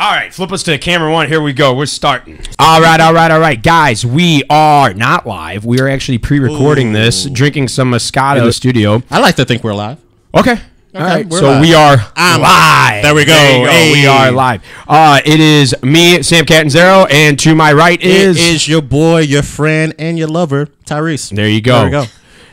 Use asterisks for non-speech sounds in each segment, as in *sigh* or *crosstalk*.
All right, flip us to camera one. Here we go. We're starting. All right, all right, all right, guys. We are not live. We are actually pre-recording this, drinking some Moscato in the studio. I like to think we're live. Okay. All right. we're So live. we are I'm- live. There we go. There you go. Hey. We are live. Uh, it is me, Sam Catanzaro, and to my right It is, is your boy, your friend, and your lover, Tyrese. there you go. There we go.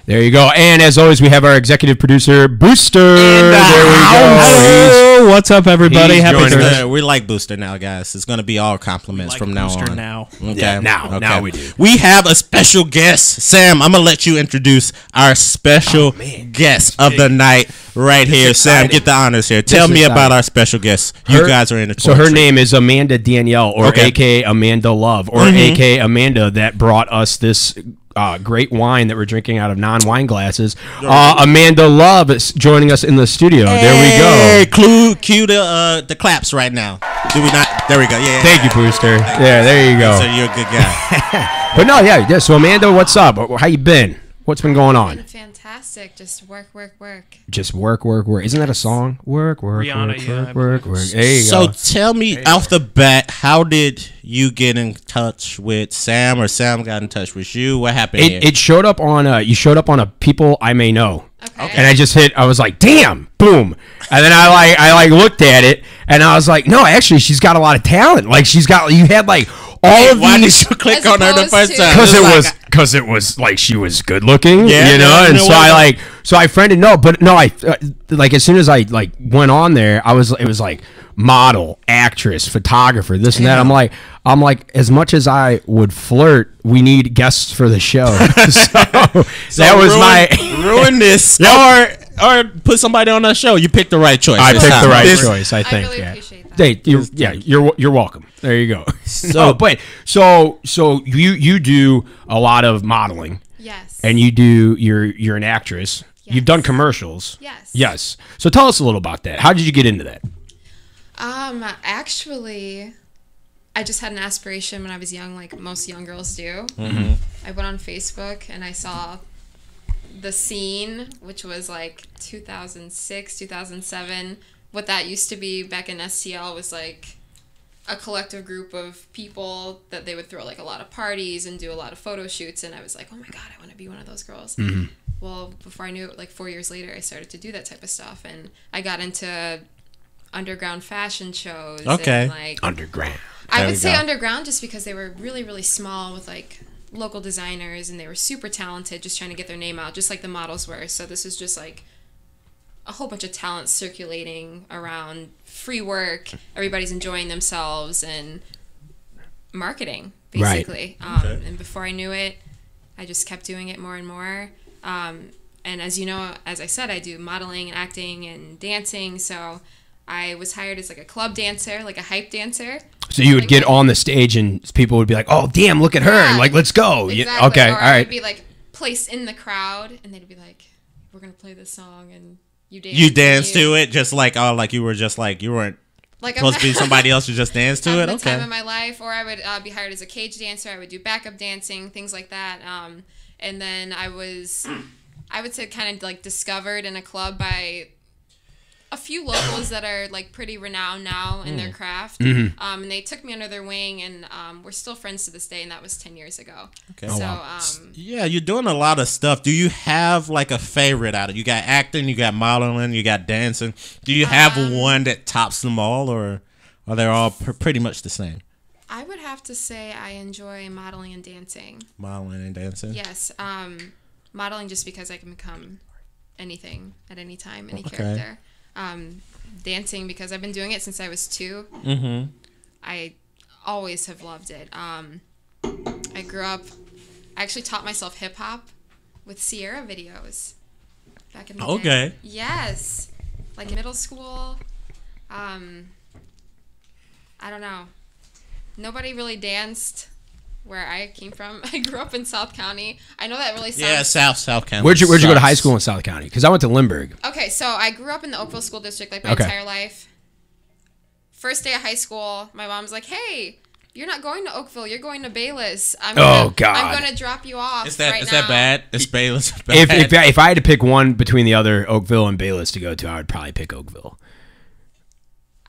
There you go. And as always, we have our executive producer, Booster. there we go. Hello, what's up, everybody? he's Happy. Thursday. We like Booster now, guys. It's gonna be all compliments like from now on. now. Okay. Yeah, now- now we do. We have a special guest, Sam. I'm gonna let you introduce our special Oh, guest of the night right here. Sam, get the honors here. Tell me about our special guest. You Her- guys are in the So her name is Amanda Danielle, or Okay. AKA Amanda Love, or mm-hmm. AKA Amanda that brought us this uh, great wine that we're drinking out of non-wine glasses. Uh, Amanda Love is joining us in the studio. There we go. clue, cue the uh, the claps right now. Do we not? There we go. Yeah. Thank you, Booster. Yeah, there you go. So go. you're a good guy. *laughs* But no, yeah, yeah. So Amanda, what's up? How you been? What's been going on? Fantastic. Just work, work, work. Just work, work, work. Isn't that a song? Work, work, Rihanna, work, yeah, work, work, believe. work. There you so go. tell me off the bat, how did you get in touch with Sam, or Sam got in touch with you? What happened? here? It, it showed up on a you showed up on a people I may know. Okay. And I just hit I was like, damn, boom. And then I like I like looked at it and I was like, no, actually she's got a lot of talent. Like she's got you had like all of Why did you click on her the opposed first to- time? because it like- was because it was like she was good looking, Yeah, you know, yeah, and so I like so I friended no, but no, I uh, like as soon as I like went on there, I was it was like model, actress, photographer, this and that. I'm like I'm like as much as I would flirt, we need guests for the show. *laughs* *laughs* so, that was ruin, my ruin this *laughs* or or put somebody on that show. You picked the right choice. I this picked the right This- choice. I think. I really yeah. appreciate that. Hey, you're, yeah, you're you're welcome. There you go. So, *laughs* but so so you you do a lot of modeling, Yes. and you do you're you're an actress. Yes. You've done commercials. Yes. Yes. So tell us a little about that. How did you get into that? Um, actually, I just had an aspiration when I was young, like most young girls do. Mm-hmm. I went on Facebook and I saw the scene, which was like 2006, 2007. What that used to be back in STL was like a collective group of people that they would throw like a lot of parties and do a lot of photo shoots. And I was like, oh my God, I want to be one of those girls. Mm-hmm. Well, before I knew it, like four years later, I started to do that type of stuff. And I got into underground fashion shows. Okay. And, like, Underground. I would say go. underground just because they were really, really small with like local designers and they were super talented just trying to get their name out, just like the models were. So this is just like a whole bunch of talent circulating around free work. Everybody's enjoying themselves and marketing, Right. basically. Um, and before I knew it, I just kept doing it more and more. Um, and as you know, as I said, I do modeling and acting and dancing. So I was hired as like a club dancer, like a hype dancer. So you would Like, get like- on the stage and people would be like, "Oh, damn, look at her!" Yeah, like, "Let's go." Yeah, Exactly. okay. Or All I right. would be like placed in the crowd, and they'd be like, "We're gonna play this song," and you dance. You dance to it, just like oh, like you were just like you weren't Like supposed to be *laughs* somebody else. who just danced to it. the time Okay. of my life, or I would uh, be hired as a cage dancer. I would do backup dancing, things like that. Um, and then I was, I would say, kind of like discovered in a club by a few locals that are like pretty renowned now in Mm. their craft. Mm-hmm. Um, and they took me under their wing, and um, we're still friends to this day. And that was ten years ago. Okay. So wow. um, Yeah, you're doing a lot of stuff. Do you have like a favorite out of? You got acting, you got modeling, you got dancing. Do you have Um, one that tops them all, or are they all pr- pretty much the same? I would have to say I enjoy modeling and dancing. Modeling and dancing. Yes, um, modeling just because I can become anything at any time, any Okay. character. Um, dancing because I've been doing it since I was 2 Mm-hmm. I always have loved it. Um, I grew up. I actually taught myself hip hop with Ciara videos back in the day. Okay. Yes, like middle school. Um, I don't know. Nobody really danced where I came from. *laughs* I grew up in South County. I know that really sounds. Yeah, South South County. Where'd you Where'd you go to high school in South County? Because I went to Lindbergh. Okay, so I grew up in the Oakville School District like my Okay. entire life. First day of high school, my mom's like, "Hey, you're not going to Oakville. You're going to Bayless. I'm Oh, gonna, God. I'm going to drop you off. Is that right is now. that bad? Is Bayless *laughs* bad? If, if I- if I had to pick one between the other Oakville and Bayless to go to, I would probably pick Oakville.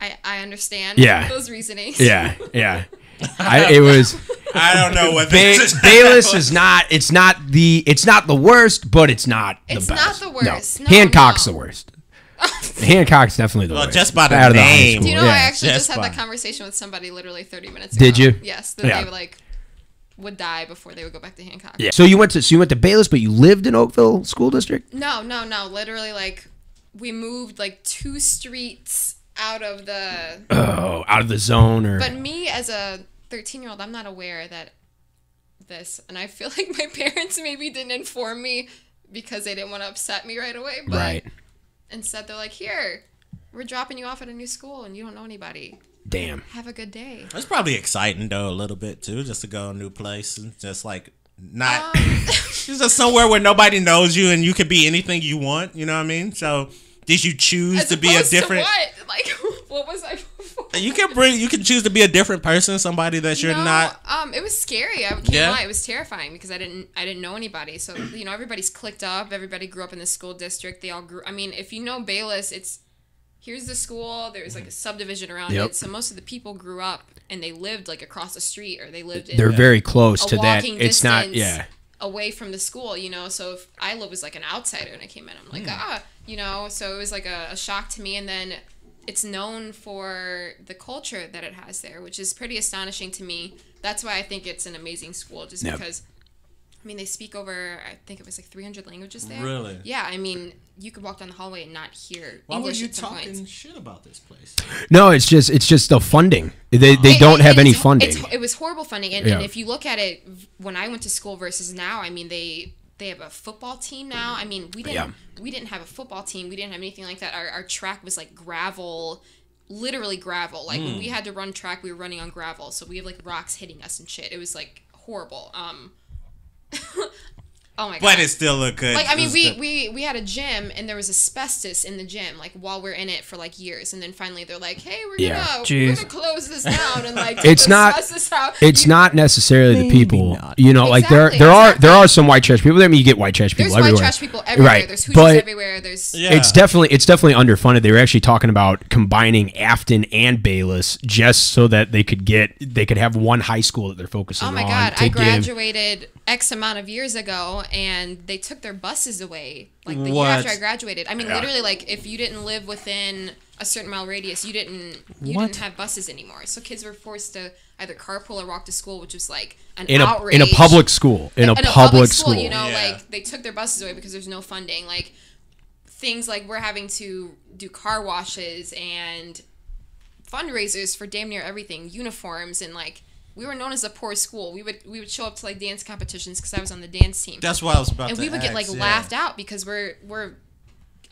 I I understand. Yeah. those reasonings. Yeah, *laughs* yeah. *laughs* I, it was *laughs* I don't know what ba- this is. Bayless *laughs* is not. It's not the. It's not the worst, but it's not It's the not best. the worst. No, Hancock's no. the worst. Hancock's definitely the Well, worst. just by the Out of the name. school, Do you know yeah. I actually Just just had by- that conversation with somebody literally 30 minutes ago. Did you? Yes, that Yeah. they would like would die before they would go back to Hancock. Yeah. So you went to so you went to Bayless, but you lived in Oakville School District. No, no, no. Literally, like we moved like two streets out of the. Oh, out of the zone or But me as a 13 year old, I'm not aware that this, and I feel *laughs* like my parents maybe didn't inform me because they didn't want to upset me right away. But right. instead, they're like, "Here, we're dropping you off at a new school, and you don't know anybody. Damn. Have a good day." It's probably exciting though a little bit too, just to go a new place and just like not Um, *laughs* just somewhere where nobody knows you and you could be anything you want. You know what I mean? So did you choose As to be a opposed to different? what? Like, *laughs* what was I before? You can bring. You can choose to be a different person, somebody that you're No, not. Um, it was scary. I can't Yeah? lie. It was terrifying because I didn't I didn't know anybody. So you know everybody's clicked up. Everybody grew up in the school district. They all grew. I mean, if you know Bayless, it's here's the school. There's like a subdivision around Yep. it. So most of the people grew up and they lived like across the street or they lived in They're very close a to that. walking It's not. Yeah. away from the school, you know. So if I was like an outsider and I came in, I'm like, Hmm. ah, you know. So it was like a, a shock to me. And then it's known for the culture that it has there, which is pretty astonishing to me. That's why I think it's an amazing school, just Yep. because. I mean, they speak over. I think it was like 300 languages there. Really? Yeah. I mean, you could walk down the hallway and not hear Why English were you at some talking points. shit about this place? No, it's just it's just the funding. They they It- don't it- have any it's- funding. it's- it was horrible funding, and, Yeah. and if you look at it, when I went to school versus now, I mean they they have a football team now. I mean we didn't Yeah. we didn't have a football team. We didn't have anything like that. Our, our track was like gravel, literally gravel. Like when Hmm. we had to run track, we were running on gravel, so we have like rocks hitting us and shit. It was like horrible. Um. *laughs* oh my god. But it still looked good. Like I mean, we, good. we we had a gym and there was asbestos in the gym. Like while we're in it for like years, and then finally they're like, "Hey, we're Yeah, gonna we're gonna close this down and like *laughs* It's not- out." it's You- not necessarily the people. not. You know, like there Exactly, there are there are some white trash people. I mean, you get white trash people everywhere. There's everywhere. white trash people everywhere. Right, There's hoosiers but- everywhere. There's Yeah. It's definitely it's definitely underfunded. They were actually talking about combining Afton and Bayless just so that they could get they could have one high school that they're focusing Oh my on. god! to I give- graduated X amount of years ago, and they took their buses away. Like the What? year after I graduated. I mean, Yeah. literally, like if you didn't live within a certain mile radius, you didn't you What? didn't have buses anymore. So kids were forced to either carpool or walk to school, which was like an in a outrage. in a public school in a, in public, school. you know, Yeah. like they took their buses away because there's no funding. Like things like we're having to do car washes and fundraisers for damn near everything, uniforms and like we were known as a poor school. We would we would show up to like dance competitions because I was on the dance team, That's why I was about and to we would get like yeah. laughed out because we're we're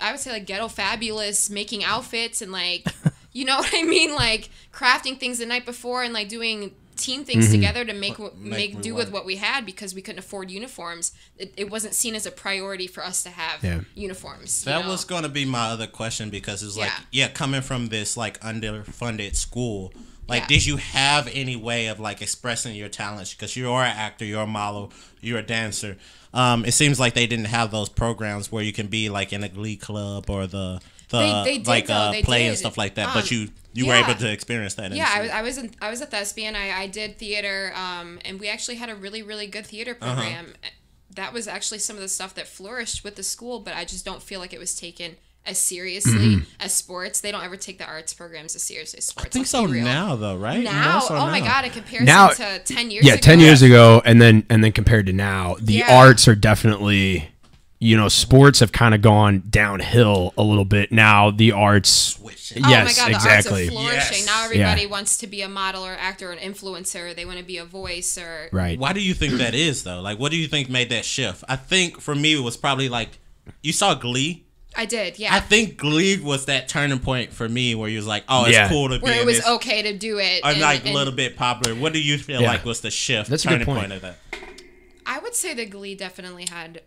I would say like ghetto fabulous, making outfits and like *laughs* you know what I mean, like crafting things the night before and like doing team things Mm-hmm. together to make what Make make, me do with what we had because we couldn't afford uniforms. It, it wasn't seen as a priority for us to have Yeah. uniforms. That know? was going to be my other question because it's like, Yeah. yeah, coming from this like underfunded school, like, Yeah. did you have any way of like expressing your talents? Because you're an actor, you're a model, you're a dancer. Um, it seems like they didn't have those programs where you can be like in a glee club or the the They- they did, like though, uh, they play and stuff like that. Um, but you you were able to experience that. Yeah, I was, I was in, I was a thespian. I, I did theater, um, and we actually had a really really good theater Uh-huh. program. That was actually some of the stuff that flourished with the school, but I just don't feel like it was taken as seriously mm-hmm. as sports. They don't ever take the arts programs as seriously as sports. I think so real. now though, right? Now, More so oh my now. god! In comparison Now- to ten years yeah, ago, ten years ago, and then and then compared to now, the Yeah. arts are definitely, you know, sports have kind of gone downhill a little bit. Now the arts, Switching. Oh my god, the exactly, arts are flourishing. Yes. Now everybody Yeah. wants to be a model or actor or an influencer. They want to be a voice or right. Why do you think that is though? Like, what do you think made that shift? I think for me it was probably like you saw Glee. I did, yeah. I think Glee was that turning point for me where you was like, oh, it's Yeah. cool to be where it was this. okay to do it. or and- like a little bit popular. What do you feel Yeah. like was the shift? That's a good turning point. point of that. I would say that Glee definitely had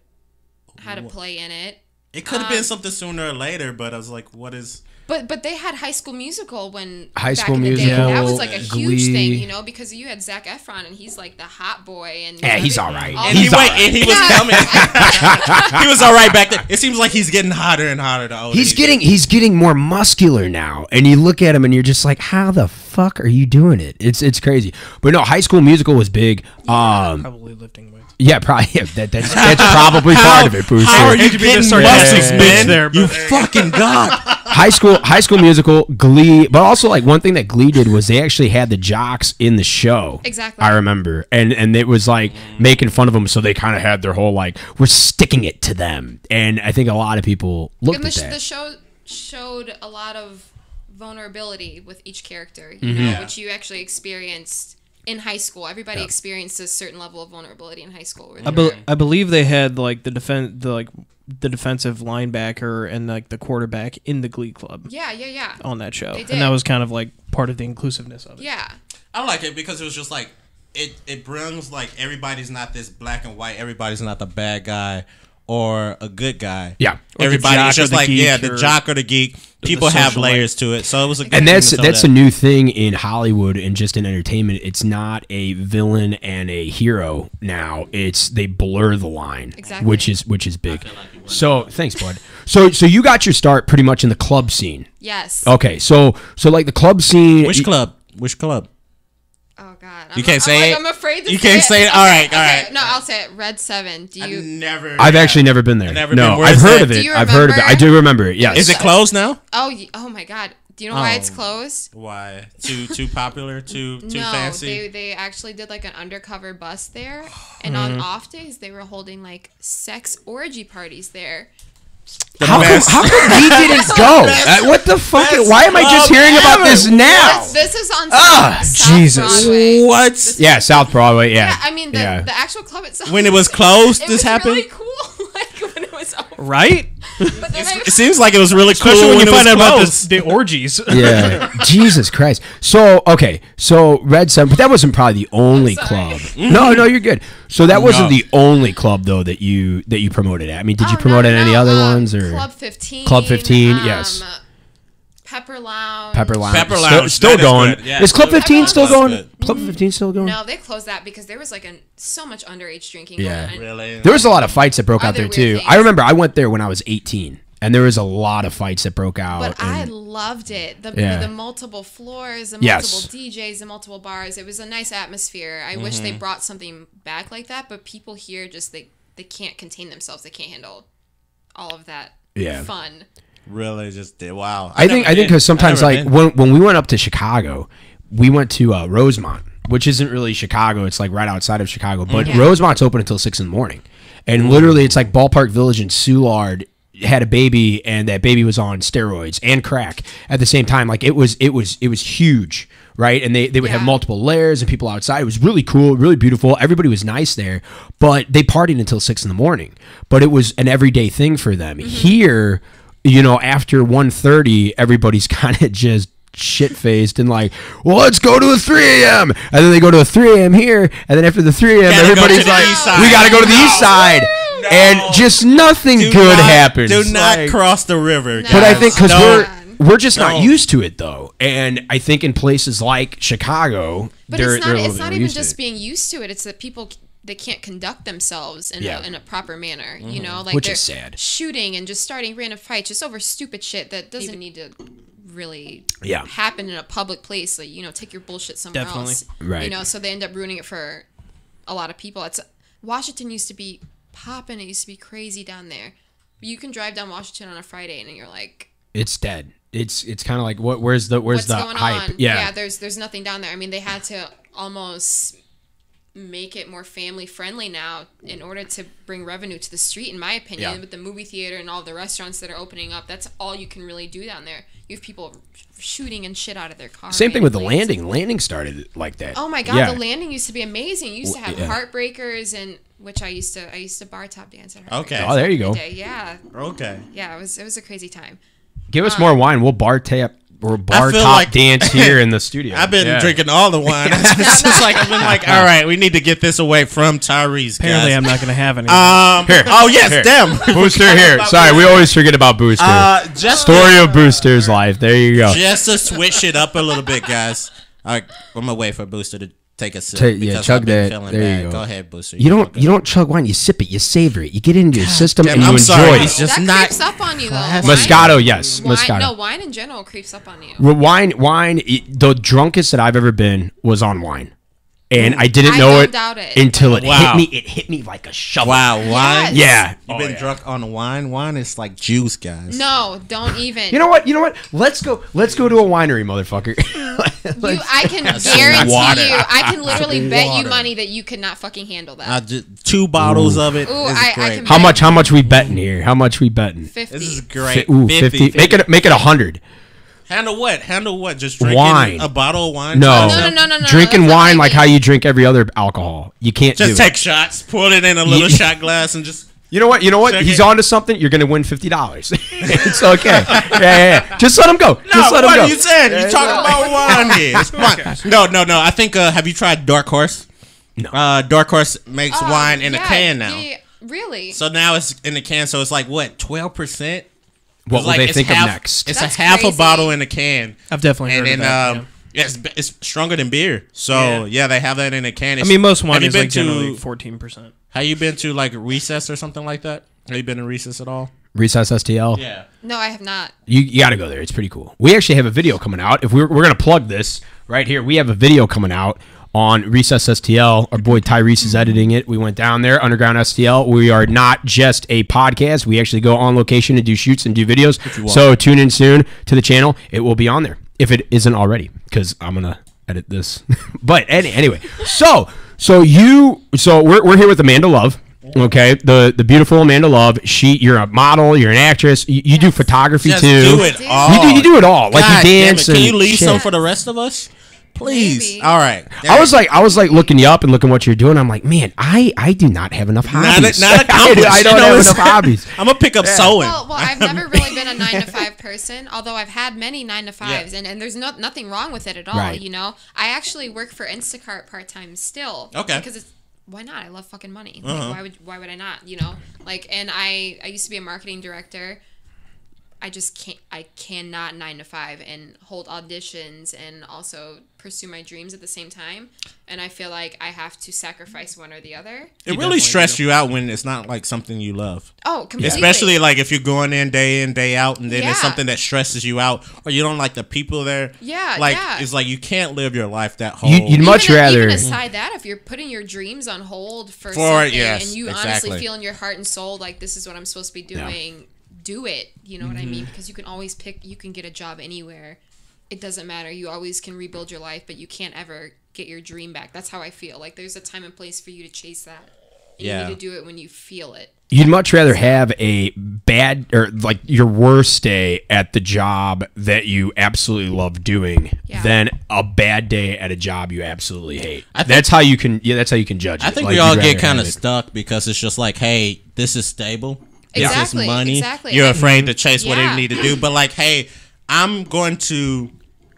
had a play in it. It could have been um, something sooner or later, but I was like, what is? But but they had High School Musical when High back School in the day. Musical, That was like a huge Glee. thing, you know, because you had Zac Efron and he's like the hot boy and Yeah, he's all right. all And He's he wait, alright. and he was coming. *laughs* *laughs* he was all right back then. It seems like he's getting hotter and hotter. The older He's getting he's getting more muscular now, and you look at him and you're just like, how the fuck are you doing it? It's it's crazy. But no, High School Musical was big. Um, Probably lifting weights. Yeah, probably *laughs* yeah, that, that's that's probably part of it, Booster. How are you Hate to be getting the sarcastic muscles, bitch man? there, you fucking god. *laughs* High School High School Musical, Glee, but also like one thing that Glee did was they actually had the jocks in the show. Exactly. I remember, and and it was like making fun of them, so they kind of had their whole like we're sticking it to them, and I think a lot of people looked and the, at that. the show showed a lot of vulnerability with each character, you Mm-hmm. know, Yeah. which you actually experienced in high school. Everybody experienced a certain level of vulnerability in high school. I, be- I believe they had like the defense, the like the defensive linebacker and like the quarterback in the Glee Club yeah, yeah, yeah, on that show, and that was kind of like part of the inclusiveness of it. yeah. I like it because it was just like it. It brings like everybody's not this black and white. Everybody's not the bad guy or a good guy. Yeah. the everybody is just like yeah, the jock or the geek. People have socialite. layers to it, so it was a good and that's to that's that. a new thing in Hollywood and just in entertainment. It's not a villain and a hero now. It's they blur the line, Exactly. which is which is big. So thanks, bud. So so you got your start pretty much in the club scene. Yes. Okay, so so like the club scene. Which club? Which club? Oh God. You can't I'm say like, it? I'm afraid to You say can't say it? Okay, All right, all okay. right. No, I'll say it. Red Seven. Do you? I never. I've yeah. actually never been there. Never no, been. Where I've heard that? of Do it. you I've heard of it. I do remember it. Yes. Is it closed now? Oh, oh my God. Do you know why it's Oh. closed? Why? Too too popular? Too too no, fancy? they they actually did like an undercover bus there, and on mm-hmm. off days they were holding like sex orgy parties there. How come, how come we didn't *laughs* go? Uh, what the fuck? best Why am I just club hearing about this now? This, this is on Ah, South, South Jesus. Broadway. What? This- Yeah, South Broadway. Yeah. Yeah, I mean the, Yeah. the actual club itself. When it was closed, it this was happened. really cool. *laughs* like when it was over. Right? But then I, *laughs* It seems like it was really cool Especially when, when, you it find out about closed. this, the orgies. *laughs* yeah. Jesus Christ. So okay, so Red Sun, but that wasn't probably the only sorry. club. *laughs* No, no, you're good. So that wasn't No. the only club though that you that you promoted at. I mean, did you Oh, promote no, at any no, other um, ones or Club 15? Club 15, um, yes. Pepper Lounge. Pepper Lounge? Pepper Still- Lounge, still, that is going. good, yeah. Is Club 15 Lounge still going? good. Club 15 still going? No, they closed that because there was like an, so much underage drinking Yeah. going. Really? There was a lot of fights that broke out there too. weird I remember I went there when I was 18, and there was a lot of fights that broke out. But I loved it. The, Yeah. the multiple floors, the Yes. multiple DJs, the multiple bars. It was a nice atmosphere. I wish Mm-hmm. they brought something back like that, but people here just they they can't contain themselves. They can't handle all of that Yeah. fun. Really just did. Wow. I think I think because sometimes like been. when when we went up to Chicago, we went to uh, Rosemont, which isn't really Chicago. It's like right outside of Chicago, but Yeah. Rosemont's open until six in the morning, and literally it's like Ballpark Village and Soulard had a baby, and that baby was on steroids and crack at the same time. Like it was it was it was huge. Right, and they, they would have multiple layers and people outside. It was really cool, really beautiful. Everybody was nice there, but they partied until six in the morning. But it was an everyday thing for them. Here, you know, after 1.30, everybody's *laughs* kind of just shit faced and like, well, let's go to a 3 a.m. And then they go to a 3 a.m. here. And then after the 3 a.m., Gotta go everybody's like, we got to go to the east side. No. And just nothing Do good not- happens. Do not Like- cross the river. but I think because No. we're we're just not used to it though, and I think in places like Chicago, But they're, it's they're not. It's not even just it. being used to it. It's that people c- they can't conduct themselves in, Yeah. a, in a proper manner. You mm-hmm. know, like Which they're is sad. shooting and just starting random fights just over stupid shit that doesn't even need to really Yeah. happen in a public place. Like you know, take your bullshit somewhere Definitely. else. Right. You know, so they end up ruining it for a lot of people. It's Washington used to be popping. It used to be crazy down there. You can drive down Washington on a Friday and you're like, It's dead. It's it's kind of like what? Where's the where's what's the going hype? on? Yeah. there's there's nothing down there. I mean, they had to almost make it more family friendly now in order to bring revenue to the street in my opinion Yeah. with the movie theater and all the restaurants that are opening up that's all you can really do down there you have people shooting and shit out of their cars Same thing with the landing. Landing started like that. oh my god Yeah. the landing used to be amazing you used to have yeah. heartbreakers and which i used to i used to bar top dance at Heartbreakers Okay. Oh, there you go. every day. yeah Okay. yeah it was it was a crazy time Give us um, more wine. We'll bar tap or bar top like- dance *laughs* here in the studio. I've been Yeah. drinking all the *laughs* wine. it's *laughs* just like I've been like, all right, we need to get this away from Tyrese. Apparently, guys. I'm not going to have any. Um. Here. Oh yes, Here. damn. Booster here. Sorry, we always forget about Booster. Uh, just Story of Booster's life. There you go. just to switch it up a little bit, guys. All right, I'm gonna wait for Booster to take a sip. Take- yeah, chug I've been that. feeling There you bad. go. ahead, Booster. You don't you don't chug wine. You sip it. You savor it. You get it into your system damn, and you I'm enjoy sorry. it. It's just that not creeps up on you though. Wine- Moscato, yes, Wine, Moscato. no, wine in general creeps up on you. Wine, wine. the drunkest that I've ever been was on wine, and I didn't I know don't it, doubt it. until it Wow. hit me. It hit me like a shovel. Wow, wine. Yes. Yeah. You've been oh, drunk on wine. Wine is like juice, guys. No, don't even. You know what? You know what? Let's go. Let's go to a winery, motherfucker. *laughs* You, I can guarantee water. you, I can literally bet you money that you could not fucking handle that. Just, two bottles of it. Ooh, is I- I can How much? How much we betting here? How much we betting? Fifty. This is Fi- great. Ooh, 50, 50. Make it make it a hundred. Handle what? Handle what? Just drinking Wine. a bottle of wine? No. No, no, no, no, no. Drinking that's wine what I like how you drink every other alcohol. You can't Just do take it. shots, pour it in a little shot glass, and just. You know what? You know what? Check He's it. on to something. You're gonna win fifty dollars. *laughs* it's okay. Yeah, yeah, yeah. Just let him go. No, Just let him what go. are you saying? You talking about wine here? *laughs* It's fine. No, no, no. I think. Uh, have you tried Dark Horse? No. Uh, Dark Horse makes Oh, wine in a can now. yeah, really? So now it's in a can. So it's like what? Twelve percent. What will like, they think half, of next? It's That's a half crazy. a bottle in a can, I've definitely heard and of then that. um, yeah, it's, it's stronger than beer. So yeah. they have that in a can. yeah. I mean, most wine you is been like generally to- fourteen percent. Have you been to like recess or something like that? Have you been to recess at all? Recess STL. Yeah. no, I have not. You, you got to go there. It's pretty cool. We actually have a video coming out. If we're, we're going to plug this right here, we have a video coming out on Recess STL. Our boy Tyrese is editing it. We went down there, Underground STL. We are not just a podcast. We actually go on location and do shoots and do videos. So tune in soon to the channel. It will be on there if it isn't already, because I'm going to edit this. *laughs* but any, anyway, so so you so we're, we're here with Amanda Love. Okay, the the beautiful Amanda Love. She, you're a model. You're an actress. You, you do photography Just too. do it You all. You do, you do it all. Like God you damn dance. it. Can and you leave shit. some for the rest of us? Please. Maybe. All right. I was like, I was like looking you up and looking what you're doing. I'm like, man, I I do not have enough not, hobbies. not *laughs* I, accomplished. I don't You know, have enough hobbies. *laughs* I'm gonna pick up sewing. Well, well, I've never really been a *laughs* nine to five person, although I've had many nine to fives, and, and there's no, nothing wrong with it at all. Right. You know, I actually work for Instacart part time still. Okay. Because it's why not? I love fucking money. Uh-huh. Like, why would why would I not? You know, like, and I I used to be a marketing director. I just can't. I cannot nine to five and hold auditions and also pursue my dreams at the same time. And I feel like I have to sacrifice one or the other. it definitely really stressed you out when it's not like something you love. Oh, completely. Especially like if you're going in day in day out, and then it's something that stresses you out, or you don't like the people there. Yeah, like yeah. it's like you can't live your life that whole. You- you'd much even, rather- even aside that if you're putting your dreams on hold for, For- something yes, and you exactly. honestly feel in your heart and soul like this is what i'm supposed to be doing do it you know what i Mm-hmm. mean because you can always pick you can get a job anywhere it doesn't matter you always can rebuild your life but you can't ever get your dream back that's how i feel like there's a time and place for you to chase that and Yeah. you need to do it when you feel it You'd much rather have a bad or like your worst day at the job that you absolutely love doing Yeah. than a bad day at a job you absolutely hate. Think- that's how you can. Yeah, that's how you can judge. I it. think Like, we all get kind of stuck because it's just like, hey, this is stable. This Exactly, is money. exactly. You're And- afraid to chase what Yeah. you need to do, but like, hey, I'm going to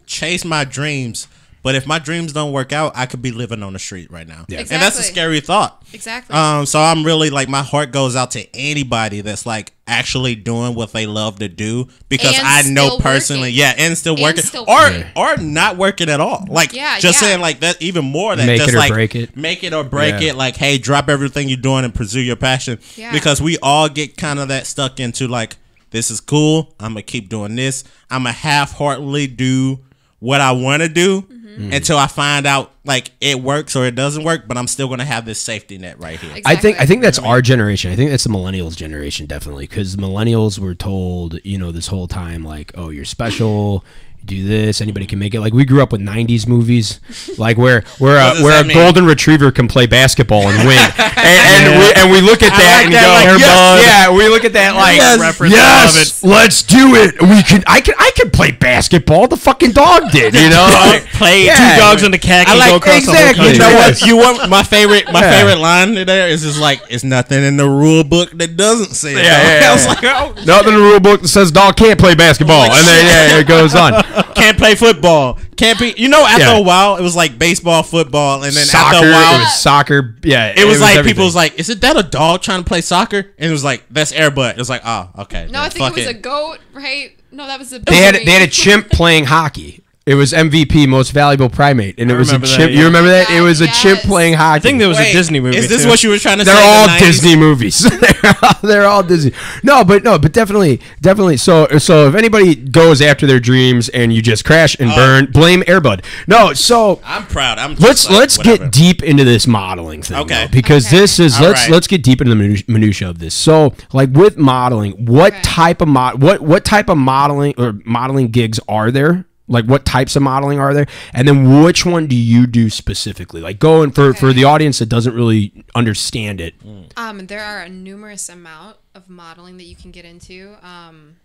chase my dreams. But if my dreams don't work out, I could be living on the street right now. Yeah. And that's a scary thought. exactly Um, so I'm really like my heart goes out to anybody that's like actually doing what they love to do because And I know personally, working. yeah, and still And working still or working. or not working at all. Like Yeah, just yeah. saying like that even more than Make just it or like break it. make it or break Yeah. it. Like hey, drop everything you're doing and pursue your passion Yeah. because we all get kind of that stuck into like this is cool. I'm gonna keep doing this. I'm gonna half-heartedly do what I want to do. Mm-hmm. Until I find out like it works or it doesn't work, but I'm still gonna have this safety net right here. I think I think that's our generation. I think that's the millennials generation definitely because millennials were told, you know, this whole time like, oh, you're special. Do this. Anybody can make it. Like we grew up with '90s movies, like where where a, where a mean? golden retriever can play basketball and win, *laughs* and, and, we, and we look at that like and that, go, like, yes, yeah, we look at that like, Yes, reference yes, let's do it. We can, I can, I can play basketball. The fucking dog did, you know. *laughs* Dog played. Yeah. Two dogs in the cat I can like go across exactly. the whole country. You know what? You want my favorite? My Yeah. favorite line there is just like, "It's nothing in the rule book that doesn't say it." Yeah, yeah, *laughs* I was like, "Oh, Nothing in the rule book that says dog can't play basketball, oh and then yeah, it goes on. Can't play football. Can't be. You know, after Yeah. a while, it was like baseball, football, and then soccer. after a It while, was soccer. Yeah, it was, like everything. people was like, "Is it that a dog trying to play soccer?" And it was like, "That's Air Bud." It was like, "Oh, okay." No, then I think it fuck was a goat, right? No, that was a. they had they had a chimp playing hockey. It was MVP, most valuable primate, and it was a remember that, chimp. yeah. You remember that? Oh It my was a God, chimp yes. playing hockey. I think there was Wait, a Disney movie. Is this too. what you were trying to say? They're say? all the 90s? Disney movies. they're, *laughs* all, they're all Disney. No, but no, but definitely, definitely. So, so if anybody goes after their dreams and you just crash Oh. and burn, blame Air Bud. No, so I'm proud. I'm. Just let's like, let's whatever. get deep into this modeling thing. Okay. though, because Okay. this is All let's right. let's get deep into the minu- minutia of this. So, like with modeling, what Okay. type of mod what what type of modeling or modeling gigs are there? Like what types of modeling are there? And then which one do you do specifically? Like going for for Okay. the audience that doesn't really understand it. Um, there are a numerous amount of modeling that you can get into. Um,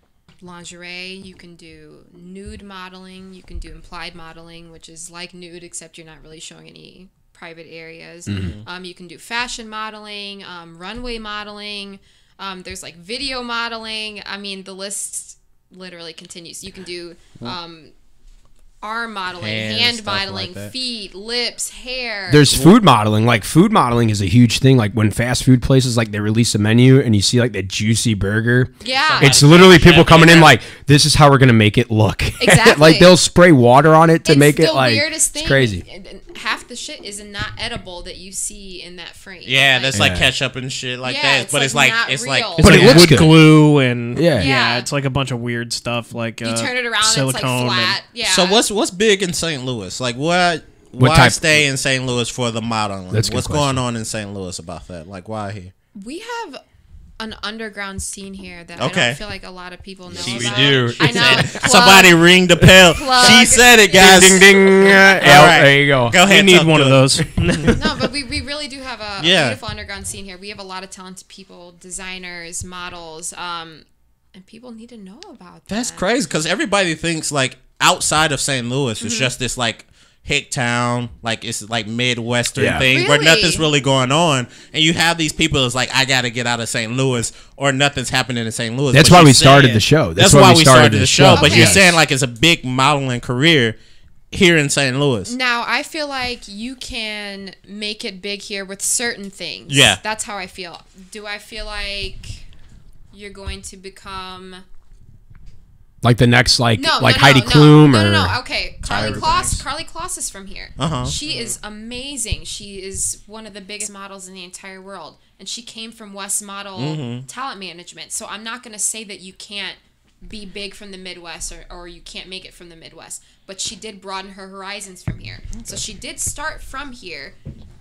lingerie, you can do nude modeling, you can do implied modeling, which is like nude except you're not really showing any private areas. Um, you can do fashion modeling, um, runway modeling. Um, there's like video modeling. I mean, the list literally continues. You can do um, arm modeling, Hands, hand stuff like modeling, feet, lips, hair. There's food modeling. Like food modeling is a huge thing. Like when fast food places like they release a menu and you see like that juicy burger. yeah, It's literally people coming in like, this is how we're gonna make it look. *laughs* Exactly. like they'll spray water on it to it's make the it like weirdest thing. it's crazy. and- and Half the shit is not edible that you see in that frame. Yeah, that's like Yeah. ketchup and shit like Yeah, that. it's, But like, it's like not it's like real. It's But like it looks wood good. glue and Yeah. Yeah. it's like a bunch of weird stuff. Like you uh, turn it around, silicone it's like and- flat. Yeah. So what's what's big in St. Louis? Like what? What why type- stay in St. Louis for the modeling? That's a good What's question. going on in St. Louis about that? Like why here? we have an underground scene here that I Okay. don't feel like a lot of people know She- we about. do. I know. *laughs* Plug. Somebody ring the bell. *laughs* Plug. She said it, guys. ding ding ding. Uh, *laughs* yeah, All right. There you go. Go You ahead. need talk one to of us. those. no, but we, we really do have a, a Yeah. beautiful underground scene here. We have a lot of talented people, designers, models, um, and people need to know about that. That's crazy because everybody thinks like outside of St. Louis Mm-hmm. it's just this like hick town, like it's like midwestern Yeah. thing where nothing's really going on, and you have these people that's like, I got to get out of St. Louis or nothing's happening in St. Louis. That's But why you're we started the show. That's, That's why why we we started started the the show. show. But you're Okay. saying like it's a big modeling career here in St. Louis. Now I feel like you can make it big here with certain things. Yeah. That's how I feel. Do I feel like you're going to become Like the next like no, like no, Heidi no, Klum no, or no, no, no. Okay, Karlie Kloss. Karlie Kloss is from here. Uh-huh. She is amazing. She is one of the biggest models in the entire world, and she came from West Model Mm-hmm. Talent Management. So I'm not gonna say that you can't be big from the Midwest or, or you can't make it from the Midwest, but she did broaden her horizons from here. So she did start from here.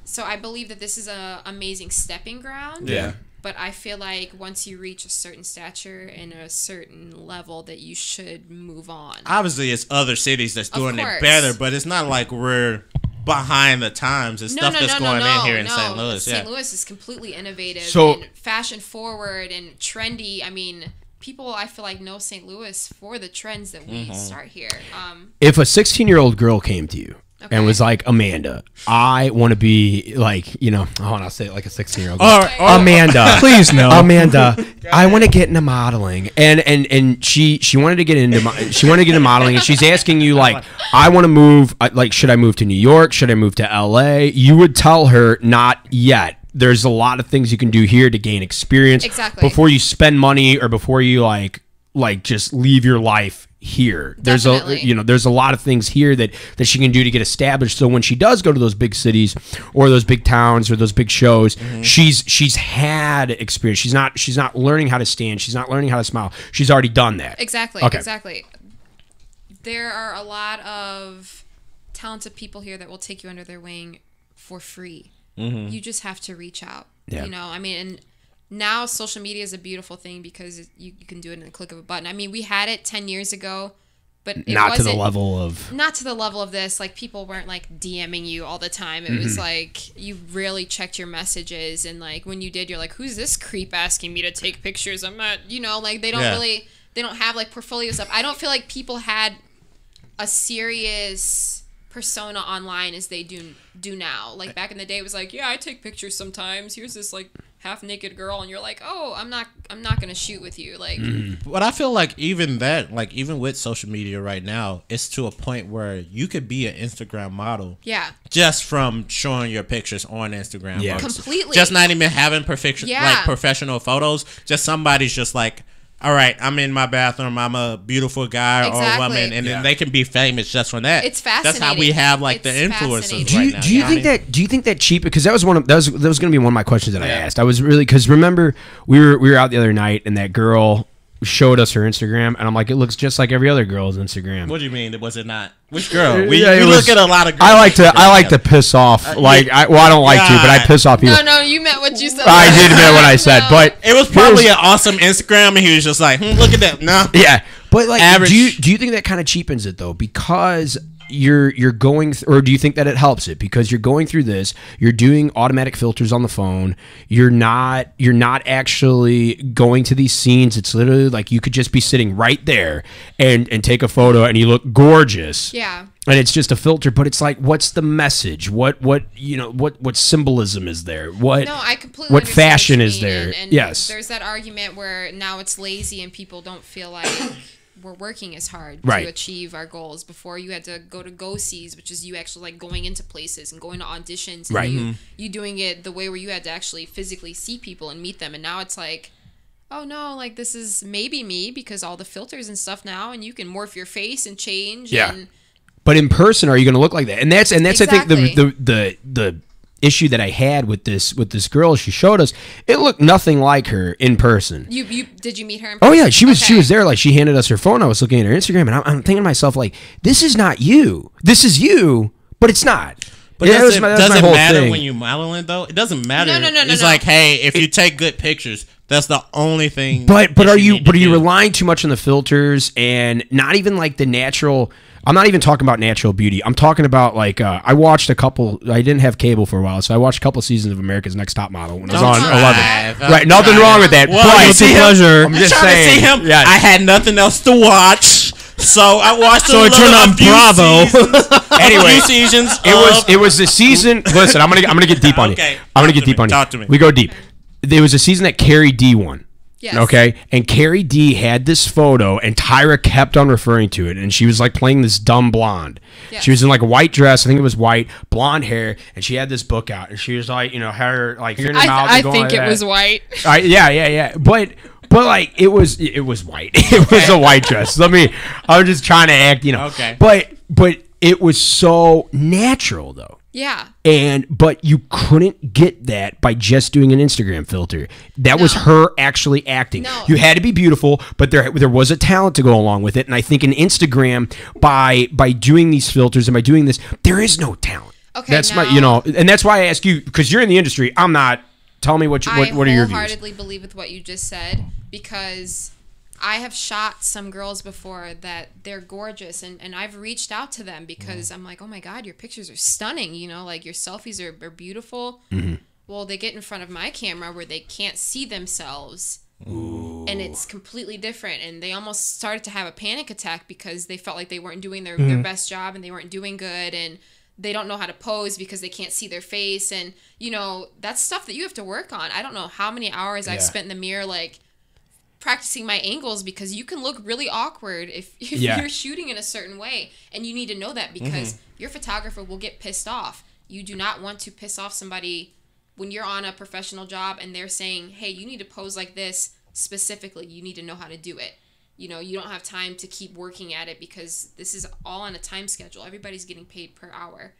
So I believe that this is a amazing stepping ground. Yeah. But I feel like once you reach a certain stature and a certain level, that you should move on. Obviously, it's other cities that's doing it better, but it's not like we're behind the times. It's stuff that's going in here in St. Louis. St. Yeah. Louis is completely innovative So- and fashion forward and trendy. I mean, people I feel like know St. Louis for the trends that we Mm-hmm. start here. Um, if a 16 year old girl came to you Okay. and was like amanda i want to be like you know i want to say it like a 16 year old amanda *laughs* Please no. amanda *laughs* i want to get into modeling and and and she she wanted to get into mo- she wanted to get into modeling and she's asking you like i want to move uh, like should i move to new york should i move to la you would tell her not yet there's a lot of things you can do here to gain experience Exactly. before you spend money or before you like like just leave your life here there's a you know there's a lot of things here that that she can do to get established so when she does go to those big cities or those big towns or those big shows mm-hmm. she's she's had experience she's not she's not learning how to stand she's not learning how to smile she's already done that exactly. Okay. Exactly. There are a lot of talented people here that will take you under their wing for free. Mm-hmm. You just have to reach out. Yeah. You know, I mean, and now social media is a beautiful thing because you, you can do it in a click of a button. I mean, we had it 10 years ago, but it not to the level of not to the level of this like people weren't like dming you all the time it Mm-hmm. was like you really checked your messages and like when you did you're like who's this creep asking me to take pictures i'm not you know like they don't Yeah. really they don't have like portfolio stuff i don't feel like people had a serious persona online as they do do now like back in the day it was like yeah i take pictures sometimes here's this like half naked girl and you're like, "Oh, I'm not I'm not going to shoot with you." Like mm. But I feel like even that, like even with social media right now, it's to a point where you could be an Instagram model yeah. just from showing your pictures on Instagram. Yeah. Completely. Just not even having perfection, Yeah. like professional photos. Just somebody's just like, all right, I'm in my bathroom. I'm a beautiful guy Exactly. or woman, and Yeah. then they can be famous just from that. It's fascinating. That's how we have like the influencers fascinating. Do right you, now. do you know think I mean? that do you think that cheap because that was one of that was that was going to be one of my questions that I asked. I was really because remember we were we were out the other night and that girl showed us her Instagram and I'm like it looks just like every other girl's Instagram. What do you mean? Was it not? Which girl? We, Yeah, we was- look at a lot of. Girls I like to I like to piss off like I well I don't like to but I piss off people. No, no, you meant what you said. I did mean what I said, No. but It was probably an awesome Instagram, and he was just like, hmm, "Look at that." No, Yeah, but like, Average. do you do you think that kind of cheapens it though? Because you're you're going, th- or do you think that it helps it? Because you're going through this, you're doing automatic filters on the phone. You're not you're not actually going to these scenes. It's literally like you could just be sitting right there and and take a photo, and you look gorgeous. Yeah. And it's just a filter, but it's like, what's the message? What what you know? What what symbolism is there? What No, I completely. what fashion you is there? And, and yes, There's that argument where now it's lazy and people don't feel like we're working as hard Right. to achieve our goals. Before you had to go to go sees, which is you actually like going into places and going to auditions. And Right. You, mm-hmm. you doing it the way where you had to actually physically see people and meet them, and now it's like. Oh no, like this is maybe me because all the filters and stuff now and you can morph your face and change Yeah. and But in person, are you going to look like that? And that's and that's I think the, the the the issue that I had with this with this girl she showed us. It looked nothing like her in person. you you did you meet her in Oh yeah, she was she was there. Like she handed us her phone. I was looking at her Instagram, and I'm, I'm thinking to myself like, this is not you. This is you, but it's not. But Yeah, that does was it, my- that was does my it matter thing. when you modeling though? It doesn't matter. No, no, no, no, It's no. like, hey, if you take good pictures, that's the only thing. But but are you need but to are you do. relying too much on the filters and not even like the natural? I'm not even talking about natural beauty. I'm talking about like uh, I watched a couple. I didn't have cable for a while, so I watched a couple seasons of America's Next Top Model when I was Don't on try. 11. Right, nothing wrong with that. Well, but you see him? pleasure. I'm I'm just saying. to see him. Yes. I had nothing else to watch, so I watched. So a I little- turned on Bravo. seasons- Anyway, a few seasons. It was of- it was the season. Listen, I'm gonna I'm gonna get deep on Okay, you. I'm gonna talk get deep me, on you. talk to me. We go deep. There was a season that CariDee won. Yes. Okay, and CariDee had this photo, and Tyra kept on referring to it, and she was like playing this dumb blonde. Yes. She was in like a white dress, I think it was white, blonde hair, and she had this book out, and she was like, you know, had her like I, mouth. I think like it that. was white. *laughs* Yeah, yeah, yeah. But but like it was it was white. *laughs* It was a white dress. Let me. I was just trying to act, you know. Okay. But but it was so natural though. Yeah. And but you couldn't get that by just doing an Instagram filter. That was her actually acting. No. You had to be beautiful, but there there was a talent to go along with it. And I think in Instagram by by doing these filters and by doing this, there is no talent. Okay, That's my you know, and that's why I ask you because you're in the industry. I'm not. Tell me what you, what what are your views? I wholeheartedly believe with what you just said because I have shot some girls before that they're gorgeous and, and I've reached out to them because I'm like, oh my God, your pictures are stunning. You know, like your selfies are, are beautiful. Mm-hmm. Well, they get in front of my camera where they can't see themselves. And it's completely different. And they almost started to have a panic attack because they felt like they weren't doing their, Mm-hmm. their best job and they weren't doing good. And they don't know how to pose because they can't see their face. And, you know, that's stuff that you have to work on. I don't know how many hours Yeah. I've spent in the mirror, like, practicing my angles because you can look really awkward if, *laughs* if Yeah. you're shooting in a certain way. And you need to know that mm-hmm. because your photographer will get pissed off. You do not want to piss off somebody when you're on a professional job and they're saying, hey, you need to pose like this specifically. You need to know how to do it. You know, you don't have time to keep working at it because this is all on a time schedule. Everybody's getting paid per hour.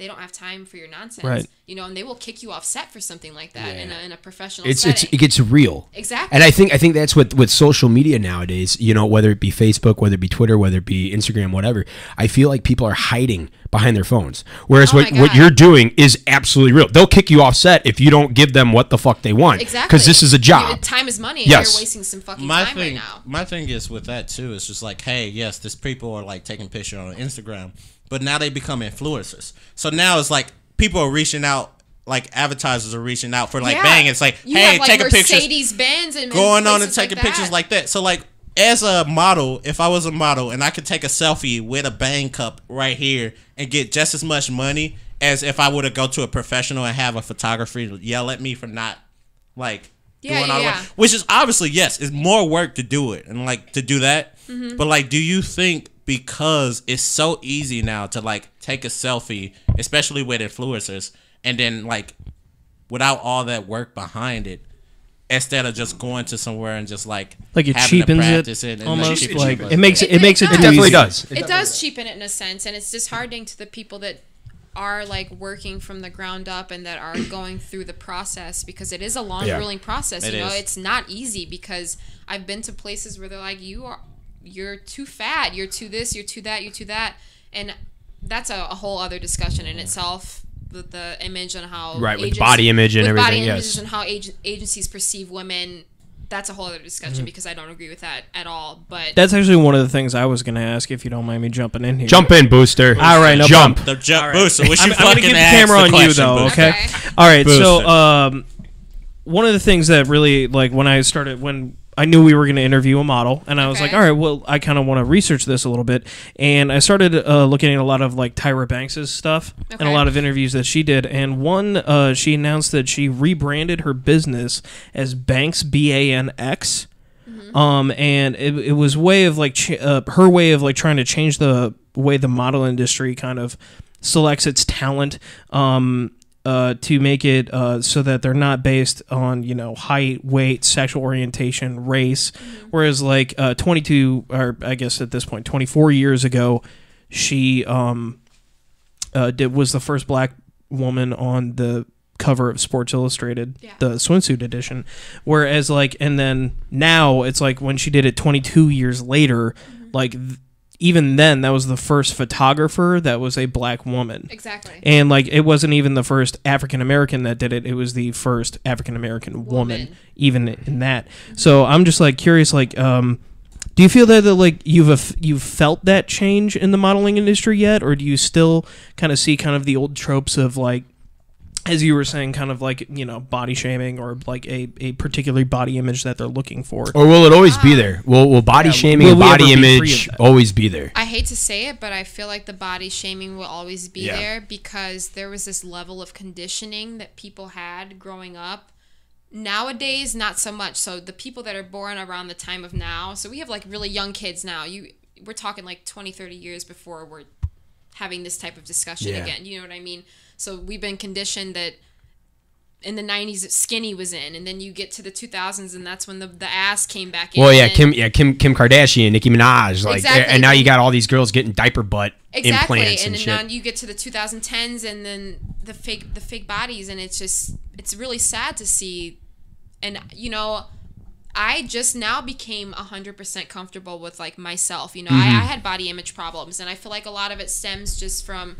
They don't have time for your nonsense. Right. You know, and they will kick you off set for something like that in, a, in a professional it's it's setting. it gets real Exactly. and i think i think that's what with social media nowadays you know whether it be facebook whether it be twitter whether it be instagram whatever i feel like people are hiding behind their phones whereas Oh what, what you're doing is absolutely real they'll kick you off set if you don't give them what the fuck they want Exactly. because this is a You- job time is money. Yes. And you're wasting some fucking my time thing, right now. my thing is with that too. It's just like, hey, yes, this people are like taking pictures on Instagram, but now they become influencers. So now it's like people are reaching out, like advertisers are reaching out for like, Yeah. bang, it's like, You hey, have, like, take a picture, Mercedes Benz and going on and taking like pictures like that. So like. As a model, if I was a model and I could take a selfie with a bang cup right here and get just as much money as if I were to go to a professional and have a photographer yell at me for not like Yeah, doing all the yeah, work. yeah. Which is obviously yes, it's more work to do it and like to do that. Mm-hmm. But like, do you think because it's so easy now to like take a selfie, especially with influencers, and then like without all that work behind it, instead of just going to somewhere and just like Like it having to cheapens it practice and almost. cheapens Like it. it makes it, it makes it, It too definitely easy. does. It does cheapen it in a sense, and it's disheartening to the people that are like working from the ground up and that are going through the process because it is a long, Yeah. grueling process. It you know, is. it's not easy because I've been to places where they're like, "You are, you're too fat. You're too this. You're too that. You're too that," and that's a, a whole other discussion in itself. The, the image and how Right, with body image and with body everything, images yes. and how ag- agencies perceive women. That's a whole other discussion Mm-hmm. because I don't agree with that at all. But That's actually one of the things I was going to ask if you don't mind me jumping in here. Jump in, booster. All right, no jump. the jump booster. Which I'm, I'm gonna fucking keep the asked camera on you though. Okay. Okay. All right. So, um, one of the things that really like when I started when I knew we were going to interview a model, and I was Okay. like, all right, well, I kind of want to research this a little bit, and I started uh, looking at a lot of like Tyra Banks's stuff and a lot of interviews that she did, and one uh, she announced that she rebranded her business as Banks B A N X. Um, and it, it was way of like ch- uh, her way of like trying to change the way the model industry kind of selects its talent um, uh, to make it uh, so that they're not based on you know height, weight, sexual orientation, race. Whereas like uh, 22 or I guess at this point 24 years ago, she um, uh, did was the first black woman on the cover of Sports Illustrated, Yeah. the swimsuit edition. Whereas like, and then now it's like when she did it 22 years later, like th- even then that was the first photographer that was a black woman. exactly. And like it wasn't even the first African American that did it; it was the first African American woman, Woman. even in that. So I'm just like curious, like, um, do you feel that, that like you've you've felt that change in the modeling industry yet, or do you still kind of see kind of the old tropes of like, as you were saying, kind of like you know body shaming or like a a particular body image that they're looking for? Or will it always be um, there? Will, will body Yeah, shaming will and we ever body be free image of that? always be there? I hate to say it, but I feel like the body shaming will always be Yeah. there because there was this level of conditioning that people had growing up. Nowadays, not so much. So the people that are born around the time of now, so we have like really young kids now. You we're talking like 20, 30 years before we're having this type of discussion Yeah. again. You know what I mean? So we've been conditioned that in the 90s skinny was in and then you get to the 2000s and that's when the, the ass came back in Well, yeah, and- Kim, yeah, Kim, Kim Kardashian, Nicki Minaj, like, Exactly. and now you got all these girls getting diaper butt exactly implants and and, then shit. now you get to the 2010s and then the fake the fake bodies and it's just it's really sad to see and you know i just now became 100% comfortable with like myself you know Mm-hmm. I, I had body image problems and i feel like a lot of it stems just from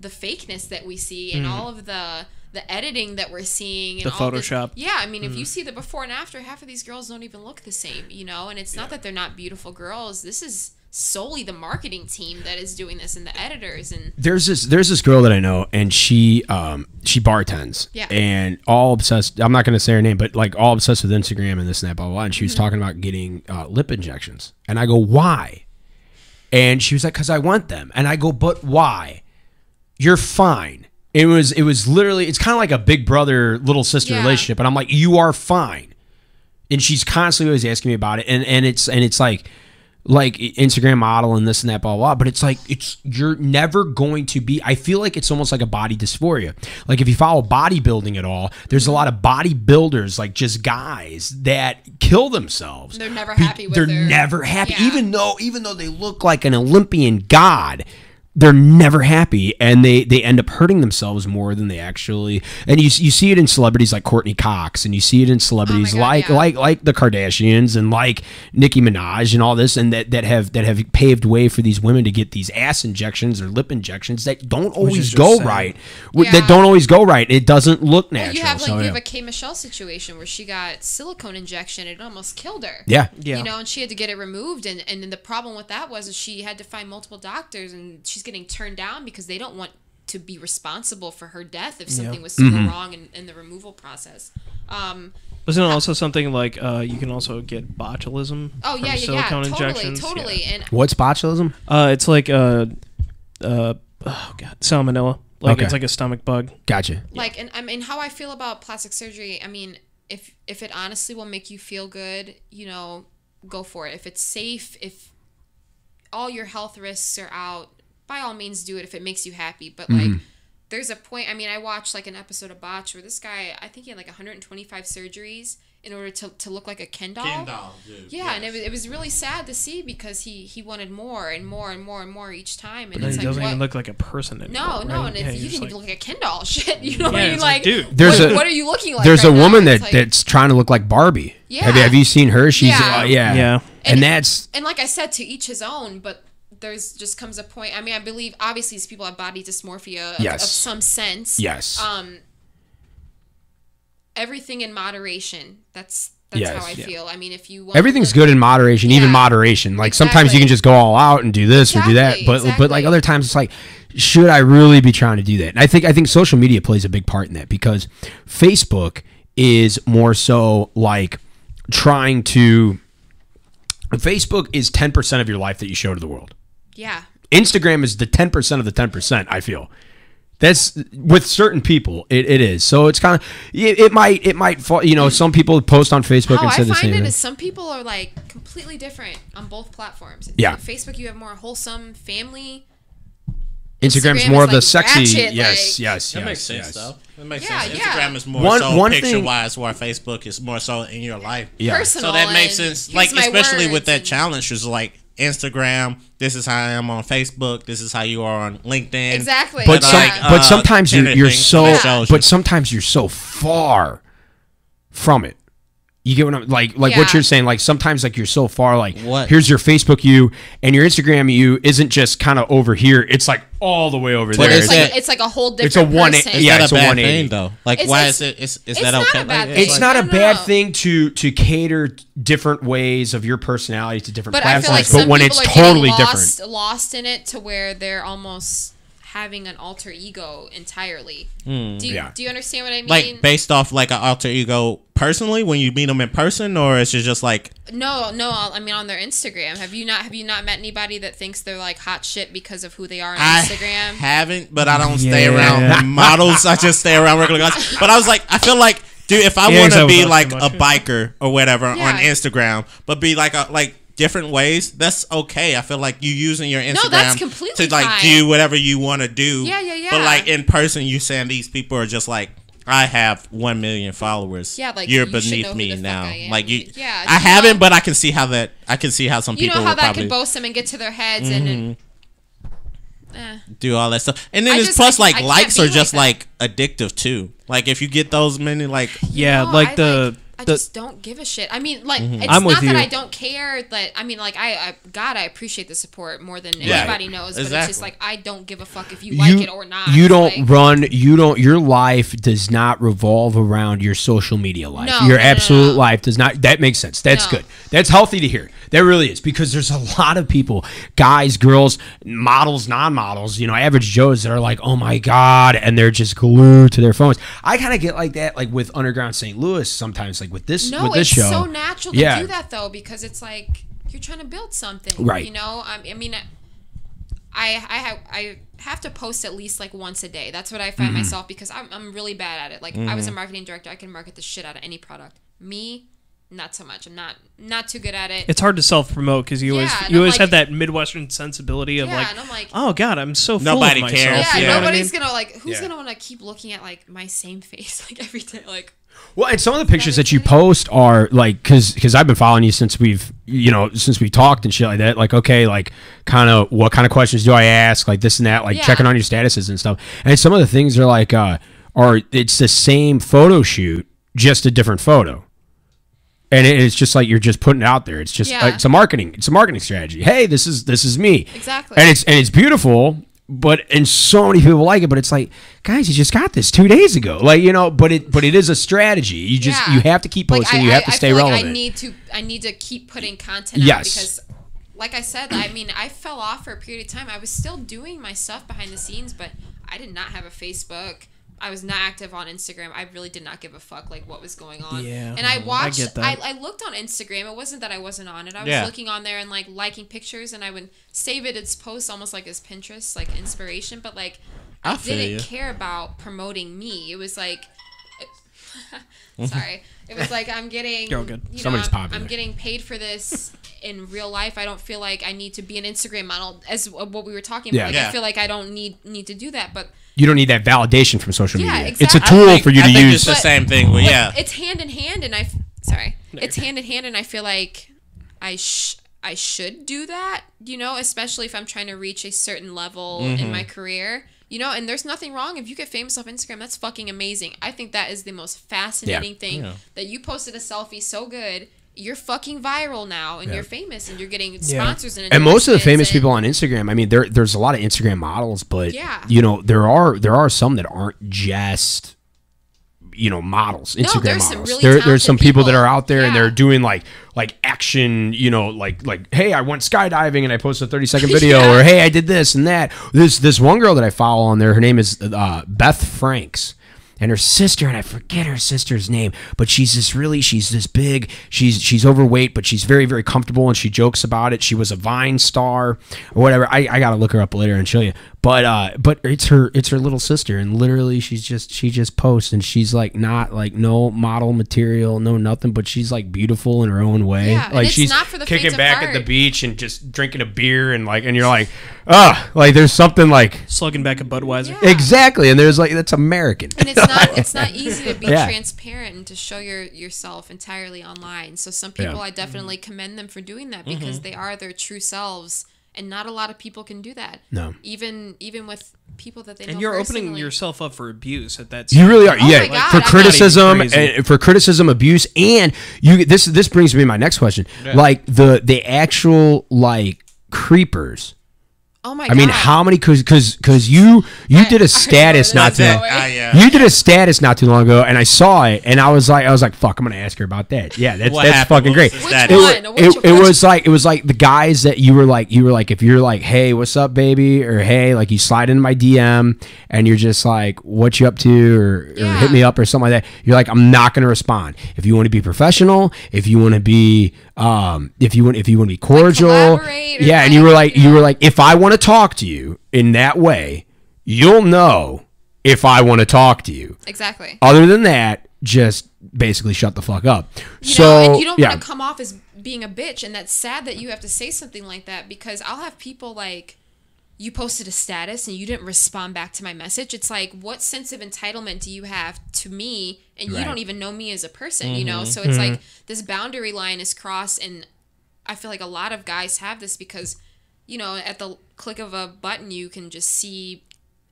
the fakeness that we see and all of the the editing that we're seeing and Mm. The Photoshop. yeah i mean if you see the before and after half of these girls don't even look the same you know? And it's not that they're not beautiful girls. This is solely the marketing team that is doing this and the editors and there's this there's this girl that I know and she um she bartends. Yeah. and all obsessed I'm not gonna say her name but like all obsessed with Instagram and this and that blah blah, blah. and she was talking about getting uh, lip injections. And I go why? And she was like because I want them. And I go but why you're fine. It was it was literally it's kind of like a big brother little sister Yeah. relationship and I'm like you are fine. And she's constantly always asking me about it and and it's and it's like like Instagram model and this and that blah blah, blah but it's like it's you're never going to be I feel like it's almost like a body dysphoria. Like if you follow bodybuilding at all there's a lot of bodybuilders like just guys that kill themselves. They're never Be- happy with they're their- never happy. Yeah. even though even though they look like an Olympian god they're never happy and they they end up hurting themselves more than they actually and you you see it in celebrities like Courteney Cox and you see it in celebrities oh God, like yeah. like like the Kardashians and like Nicki Minaj and all this and that that have that have paved way for these women to get these ass injections or lip injections that don't always go sad. right Yeah. that don't always go right it doesn't look Well, natural you have like so, you yeah. have a K Michelle situation where she got silicone injection. It almost killed her. yeah Yeah. You know, and she had to get it removed, and and then the problem with that was is she had to find multiple doctors, and she's getting turned down because they don't want to be responsible for her death if something was Mm-hmm. wrong in, in the removal process. Um, Wasn't it also something like uh, you can also get botulism? oh from yeah, yeah, yeah, silicone totally, injections? totally, and what's botulism Uh, it's like uh, uh, oh god, salmonella. Like Okay. it's like a stomach bug. gotcha like and I mean how I feel about plastic surgery. I mean, if if it honestly will make you feel good, you know, go for it. If it's safe, if all your health risks are out, by all means do it if it makes you happy. But like there's a point I mean, I watched like an episode of Botch where this guy I think he had like 125 surgeries in order to, to look like a Ken doll. Ken doll, dude. Yeah, and it was, it was really sad to see because he he wanted more and more and more and more each time, and But then it's he like doesn't what? even look like a person anymore. no, no, right? and Yeah, it's, you're you just like- look like a Ken doll *laughs* shit. You know what I mean? like, Like, dude. There's what, a- what are you looking like? There's right a now? woman that like- that's trying to look like Barbie. Yeah. Have you, have you seen her? She's Yeah. uh, yeah. Yeah. And, And- that's and like I said, to each his own. But there's just comes a point. I mean, I believe obviously these people have body dysmorphia of, Yes. of some sense. yes. Um. Everything in moderation. That's that's Yes. how I Yeah. feel. I mean, if you want Everything's good in moderation, even moderation. Like sometimes you can just go all out and do this or do that, Exactly, but but like other times it's like, should I really be trying to do that? And I think I think social media plays a big part in that because Facebook is more so like trying to. Facebook is ten percent of your life that you show to the world. Yeah. Instagram is the 10% of the 10%, I feel. That's with certain people, it, it is. So it's kind of it, it might it might fall, you know, some people post on Facebook How and I say the find same it thing. is some people are like completely different on both platforms. Yeah. On Facebook, you have more wholesome family. Instagram's Instagram more is, of the sexy. ratchet, yes, like- yes, That yes, makes sense yes. though. That makes Yeah, sense. yeah. Instagram is more One- so one thing- picture wise, where Facebook is more so in your life. Yeah. Personal. So that makes sense. Like especially with that and- challenge, is like Instagram. This is how I am on Facebook. This is how you are on LinkedIn. Exactly. But some, like, but uh, sometimes you're, you're so, that shows you. but sometimes you're so far from it. You get what I'm like, like what you're saying. Like sometimes, like you're so far. Like, What? here's your Facebook you, and your Instagram you isn't just kind of over here. It's like all the way over But there. it's it's like that- it's like a whole different It's a one- person. Is Yeah, that it's a a bad 180. thing though? Like, It's- why it's- is it? Is, is it's that not okay? a bad Like, thing. it's like- not a no, no, bad no. thing to to cater different ways of your personality to different But I feel like platforms. some but when people it's are totally getting different, lost, lost in it to where they're almost having an alter ego entirely. Hmm. do you yeah. do you understand what I mean? Like based off like an alter ego personally when you meet them in person, or is it just like no, no. I mean, on their Instagram, have you not have you not met anybody that thinks they're like hot shit because of who they are on I Instagram? haven't, but I don't stay around *laughs* models. I just stay around regular guys. But I was like, I feel like, dude, if I Yeah, want to be like a biker or whatever Yeah. on Instagram, but be like a like different ways, that's okay. I feel like you using your Instagram that's completely to like fine. do whatever you want to do. Yeah, yeah, yeah. But like in person, you saying these people are just like. I have one million followers. Yeah, like, you're you beneath know who me the fuck now. I am. Like you, Yeah, I you haven't, know- but I can see how that. I can see how some you people know how will that probably can boast them and get to their heads and. and eh. do all that stuff. And then I it's just- plus I- like likes are like just that. like addictive too. Like if you get those many like Yeah, No, like I, the I the just don't give a shit. I mean, like mm-hmm. it's I'm not you. that I don't care. That I mean, like I, I, God, I appreciate the support more than Yeah. anybody knows. But it's just like I don't give a fuck if you like it or not. You don't Like, run. You don't. Your life does not revolve around your social media life. No, your no, absolute no. life does not. That makes sense. That's good. That's healthy to hear. That really is because there's a lot of people, guys, girls, models, non-models, you know, average Joes that are like, oh my god, and they're just glued to their phones. I kind of get like that, like with Underground St. Louis sometimes, like with this No, with this it's show. so natural to Yeah. do that though because it's like you're trying to build something, Right. You know, I, I mean, I I have I have to post at least like once a day. That's what I Mm-hmm. find myself because I'm I'm really bad at it. Like I was a marketing director, I can market the shit out of any product. Me, not so much. I'm not not too good at it. it's hard to self promote because you always Yeah, and you I'm always like- have that Midwestern sensibility of Yeah, like, and I'm like- oh god, I'm so full Nobody of myself. cares. yeah, you know what I nobody's mean? gonna like who's Yeah. gonna want to keep looking at like my same face *laughs* like every day like Well, and some of the pictures that you post are like, because because I've been following you since we've you know since we talked and shit like that. Like, okay, like kind of what kind of questions do I ask? Like this and that. Like Yeah. checking on your statuses and stuff. And some of the things are like, uh, are it's the same photo shoot, just a different photo. And it- it's just like you're just putting it out there. It's just Yeah. uh, it's a marketing. It's a marketing strategy. Hey, this is this is me. Exactly. And it's and it's beautiful. But and so many people like it, but it's like, guys, you just got this two days ago, like you know. But it, but it is a strategy. You just Yeah. you have to keep Like, posting. I- you have I- to stay feel like relevant. I need to I need to keep putting content Yes. out because like I said, I mean, I fell off for a period of time. I was still doing my stuff behind the scenes, but I did not have a Facebook. I was not active on Instagram. I really did not give a fuck like what was going on. Yeah, and I I watched. get I, that. I, looked on Instagram. It wasn't that I wasn't on it. I was Yeah. looking on there and like liking pictures, and I would save it as posts, almost like as Pinterest, like inspiration. But like, I, I didn't you. care about promoting me. It was like *laughs* *laughs* Sorry. It was like I'm getting You're all good. You know, Somebody's I'm, popular. I'm getting paid for this in real life. I don't feel like I need to be an Instagram model as what we were talking Yeah. about. Like, Yeah. I feel like I don't need need to do that, but You don't need that validation from social Yeah, media. It's a tool think- for you I to think use. It's the But- same thing. But but yeah, it's hand in hand, and I f- sorry, it's hand in hand, and I feel like I sh- I should do that. You know, especially if I'm trying to reach a certain level in mm-hmm. my career. You know, and there's nothing wrong if you get famous off Instagram. That's fucking amazing. I think that is the most fascinating thing Yeah. that you posted a selfie so good. You're fucking viral now, and you're famous, and you're getting sponsors and and most of the famous endorsements, people on Instagram, I mean, there there's a lot of Instagram models, but Yeah. you know, there are there are some that aren't just you know models instagram there's some models. really there, there's some talented people, that are out there and they're doing like like action you know like like hey i went skydiving and i posted a 30 second *laughs* video Yeah. or hey i did this and that. This this one girl that i follow on there her name is uh, beth franks and her sister and i forget her sister's name but she's this really she's this big she's she's overweight but she's very very comfortable and she jokes about it. She was a vine star or whatever. I, I gotta look her up later and show you. But uh but it's her it's her little sister and literally she's just she just posts and she's like not like no model material no nothing but she's like beautiful in her own way. Yeah, and like she's not for the kicking faint of back at the beach and just drinking a beer and like and you're like ah like there's something like Slugging back a Budweiser. Yeah. exactly and there's like that's american. And it's not *laughs* it's not easy to be Yeah. transparent and to show your yourself entirely online. So some people Yeah. I definitely commend them for doing that because mm-hmm. they are their true selves and not a lot of people can do that. No. Even even with people that they don't know And you're opening yourself up for abuse at that. You really are, Oh yeah. my God, for I'm criticism, and for criticism, abuse, and you. This this brings me to my next question. Like the the actual like creepers. Oh my I mean, how many? Because because because you you did a *laughs* status not too. this long- is Ah, yeah. You did a status not too long ago, and I saw it, and I was like, I was like, "Fuck, I'm gonna ask her about that." Yeah, that's What that's happened? fucking What great. Which status? It, one? wa- it, it was like it was like the guys that you were like you were like if you're like hey what's up baby or hey like you slide into my DM and you're just like what you up to or, or hit me up or something like that you're like I'm not gonna respond if you want to be professional if you want to be um if you want if you want to be cordial. or yeah and you were like, like you were like if I want to talk to you in that way you'll know if I want to talk to you. Exactly. other than that just basically shut the fuck up. You so know, and you don't yeah. want to come off as being a bitch, and that's sad that you have to say something like that because I'll have people like, you posted a status and you didn't respond back to my message. It's like, what sense of entitlement do you have to me, and you don't even know me as a person, you know? Mm-hmm. So it's like mm-hmm. this boundary line is crossed, and I feel like a lot of guys have this because, you know, at the click of a button, you can just see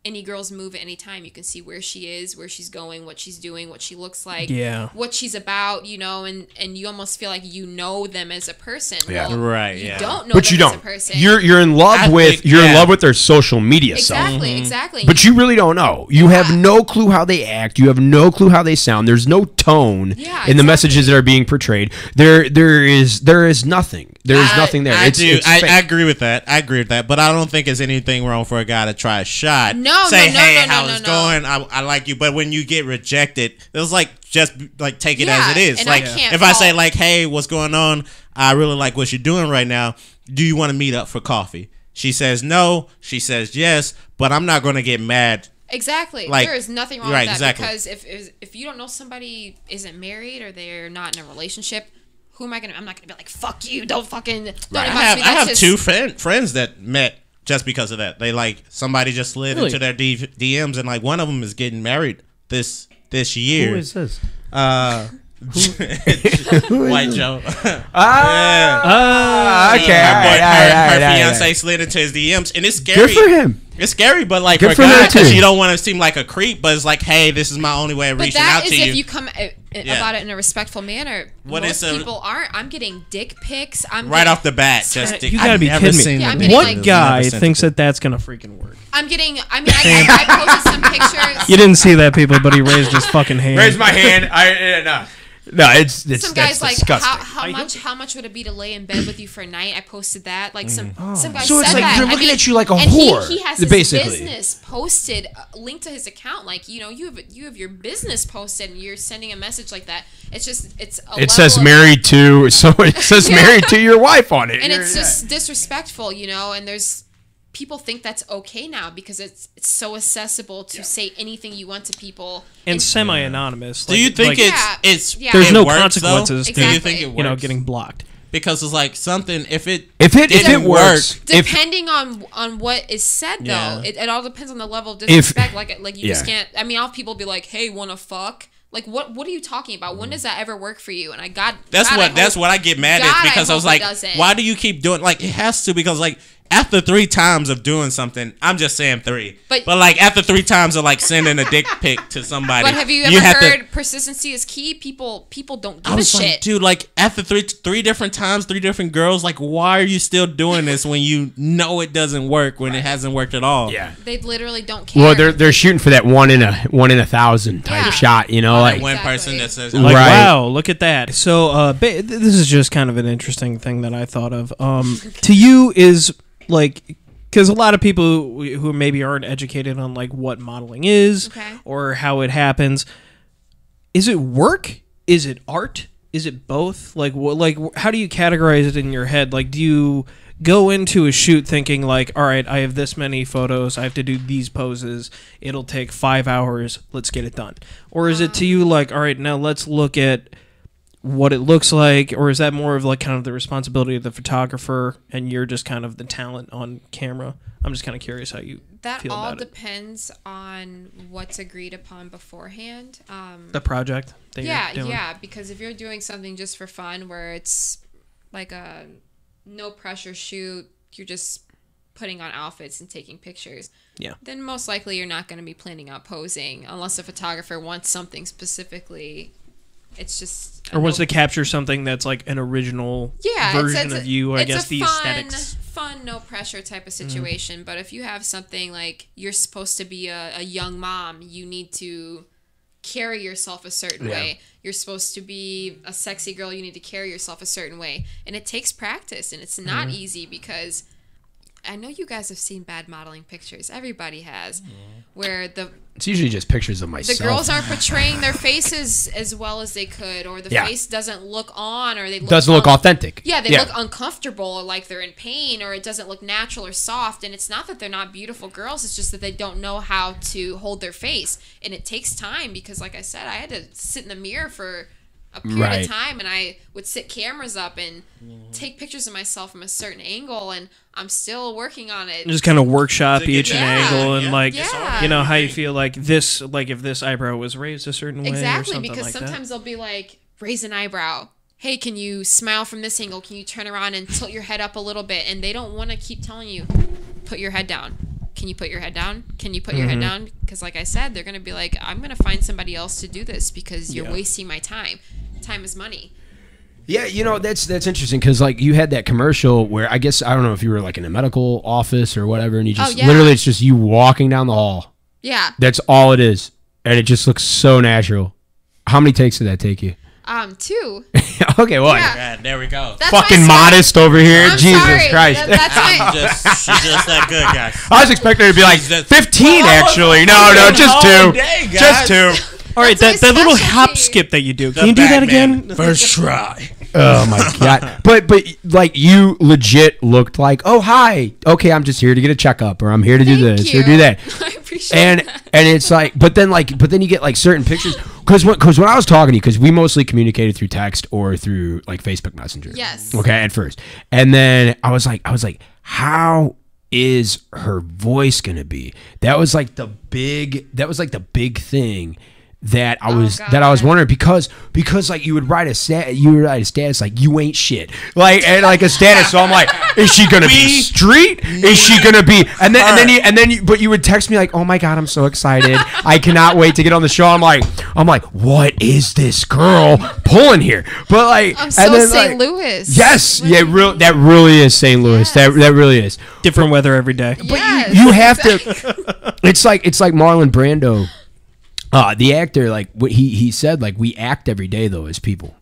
any girl's move at any time. You can see where she is, where she's going, what she's doing, what she looks like, Yeah. what she's about, you know, and and you almost feel like you know them as a person. Yeah. Well, Right, You yeah. don't know but them you as a don't. person. You're you're in love I with think- you're in love with their social media self. exactly, mm-hmm. exactly. But you really don't know. You have no clue how they act. You have no clue how they sound. There's no tone Yeah, in the messages that are being portrayed. There there is there is nothing. There is I- nothing there. I it's, do. it's I. I agree with that. I agree with that. But I don't think it's anything wrong for a guy to try a shot. No, say, no, no, hey, no, no, how's no, going? I, I like you. But when you get rejected, it's like just like take it Yeah, as it is. I like can't if I say like, hey, what's going on? I really like what you're doing right now. Do you want to meet up for coffee? She says no. She says yes. But I'm not going to get mad. exactly. like- there is nothing wrong right, with that exactly. because if if you don't know somebody isn't married or they're not in a relationship, who am I gonna? I'm not gonna be like, fuck you. Don't fucking. Don't I have me. I have just- two friend, friends that met just because of that. They like somebody just slid Really? into their D- DMs and like one of them is getting married this this year. Who is this? Uh, *laughs* *laughs* White Joe. Ah, *laughs* Ah, okay. her all boy, right, her, all right, her right, fiance right. slid into his DMs, and it's scary. Good for him. It's scary, but like Good for for a her, guy, because you don't want to seem like a creep, but it's like, hey, this is my only way of But reaching that out is to if you. you come uh, Yeah. about it in a respectful manner. What Most is a- people aren't. I'm getting dick pics. I'm right getting, off the bat, just You gotta I've be never kidding me. seen Yeah, getting, What like- guy thinks that that's gonna freaking work? I'm getting. I mean, I, I, I posted some pictures. You didn't see that, people, but he raised his fucking *laughs* hand. Raise my hand. I uh, no. No, it's it's some that's guys like disgusting. how, how much how much would it be to lay in bed with you for a night? I posted that like some some guys. So it's said like that. they're I looking mean, at you like a and whore, He, he has his basically. business posted uh, linked to his account. Like you know you have you have your business posted and you're sending a message like that. It's just it's a it says level of- married to *laughs* so it says Yeah. married to your wife on it. and You're- it's just disrespectful, you know. And there's people think that's okay now because it's it's so accessible to say anything you want to people. and semi-anonymous. Do you think like, it's Yeah, it's yeah. There's it no works, though? consequences Do to- you think it works? you know getting blocked? because it's like something if it If it if it works, work, if depending on on what is said though Yeah. it, it all depends on the level of disrespect like like you just can't i mean i'll people be like hey wanna fuck like what what are you talking about when does that ever work for you and i got That's God, what I that's what I get mad God, at because I, hope was like, why do you keep doing like it has to because like after three times of doing something, I'm just saying three. But, But- like after three times of like sending a dick *laughs* pic to somebody, but have you ever have to- heard persistency is key people people don't I give a like, shit dude, like after three three different times, three different girls, like why are you still doing this when you know it doesn't work when it hasn't worked at all? yeah. they literally don't care Well, they're they're shooting for that one in a one in a thousand type Yeah. shot. You know, like One Exactly. person that says, Like Right. wow, look at that. So uh, ba- this is just kind of an interesting thing that I thought of. Um, *laughs* to you is like because a lot of people who who maybe aren't educated on like what modeling is Okay. or how it happens. Is it work? Is it art? Is it both? Like what? Like how do you categorize it in your head? Like do you go into a shoot thinking like, all right, I have this many photos, I have to do these poses. It'll take five hours. Let's get it done. Or is it to ah. you like, all right, now let's look at what it looks like, or is that more of like kind of the responsibility of the photographer, and you're just kind of the talent on camera? I'm just kind of curious how you that feel all about it. depends on what's agreed upon beforehand um The project that yeah yeah because if you're doing something just for fun where it's like a no pressure shoot you're just putting on outfits and taking pictures Yeah. then most likely you're not going to be planning out posing unless a photographer wants something specifically it's just Or wants to capture something that's like an original yeah, version it's a- of you. I it's guess the fun, aesthetics. Fun, no pressure type of situation. But if you have something like you're supposed to be a, a young mom, you need to carry yourself a certain Yeah. way. You're supposed to be a sexy girl, you need to carry yourself a certain way. And it takes practice and it's not Mm-hmm. easy because I know you guys have seen bad modeling pictures. Everybody has. Where the it's usually just pictures of myself. the girls aren't portraying their *laughs* faces as well as they could, or the Yeah. face doesn't look on, or they look doesn't look authentic. Yeah, they look uncomfortable, or like they're in pain, or it doesn't look natural or soft. And it's not that they're not beautiful girls; it's just that they don't know how to hold their face, and it takes time because, like I said, I had to sit in the mirror for a period Right. of time, and I would sit cameras up and take pictures of myself from a certain angle, and I'm still working on it. just kind of workshop To each Yeah. angle and Yeah. like Yeah. you know how you feel like this like if this eyebrow was raised a certain way Exactly, because like sometimes they'll be like, raise an eyebrow. Hey, can you smile from this angle? Can you turn around and tilt your head up a little bit? And they don't want to keep telling you, put your head down. Can you put your head down? Can you put your Mm-hmm. head down? Because, like I said, they're going to be like, I'm going to find somebody else to do this because you're Yeah. wasting my time. Time is money. Yeah, you know that's that's interesting because like you had that commercial where I guess I don't know if you were like in a medical office or whatever, and you just Oh, yeah. literally it's just you walking down the hall. Yeah. That's all it is, and it just looks so natural. How many takes did that take you? Um, two. *laughs* okay, what? Yeah. Yeah, there we go. That's Fucking modest over here, I'm Jesus sorry. Christ! That- that's *laughs* my. just she's just that good, guys. I was expecting her to be like fifteen, Well, actually. No, no, just two, day, just two. *laughs* that. All right, that, that little hop skip that you do. The Can you do that again? First try. Oh my *laughs* god! But but like you legit looked like, oh hi, okay, I'm just here to get a checkup, or I'm here to do Thank this, you. or do that. *laughs* I appreciate and that. and it's like but then like but then you get like certain pictures because when, cause when i was talking to you because we mostly communicated through text or through like facebook messenger Yes. okay at first and then i was like i was like how is her voice gonna be that was like the big that was like the big thing that I oh, was that I was Oh, wondering because because like you would write a stat you would write a status like you ain't shit like and like a status so I'm like *laughs* is she gonna be street is she gonna be and then and then you and then you but you would text me like oh my god I'm so excited I cannot wait to get on the show I'm like I'm like what is this girl pulling here but like I'm and so then, St. like, Louis. yes What yeah real that really is St. Louis that Yes. that really is Different weather every day. But yes, you have exactly. to *laughs* it's like it's like Marlon Brando uh the actor like what he he said like we act every day though as people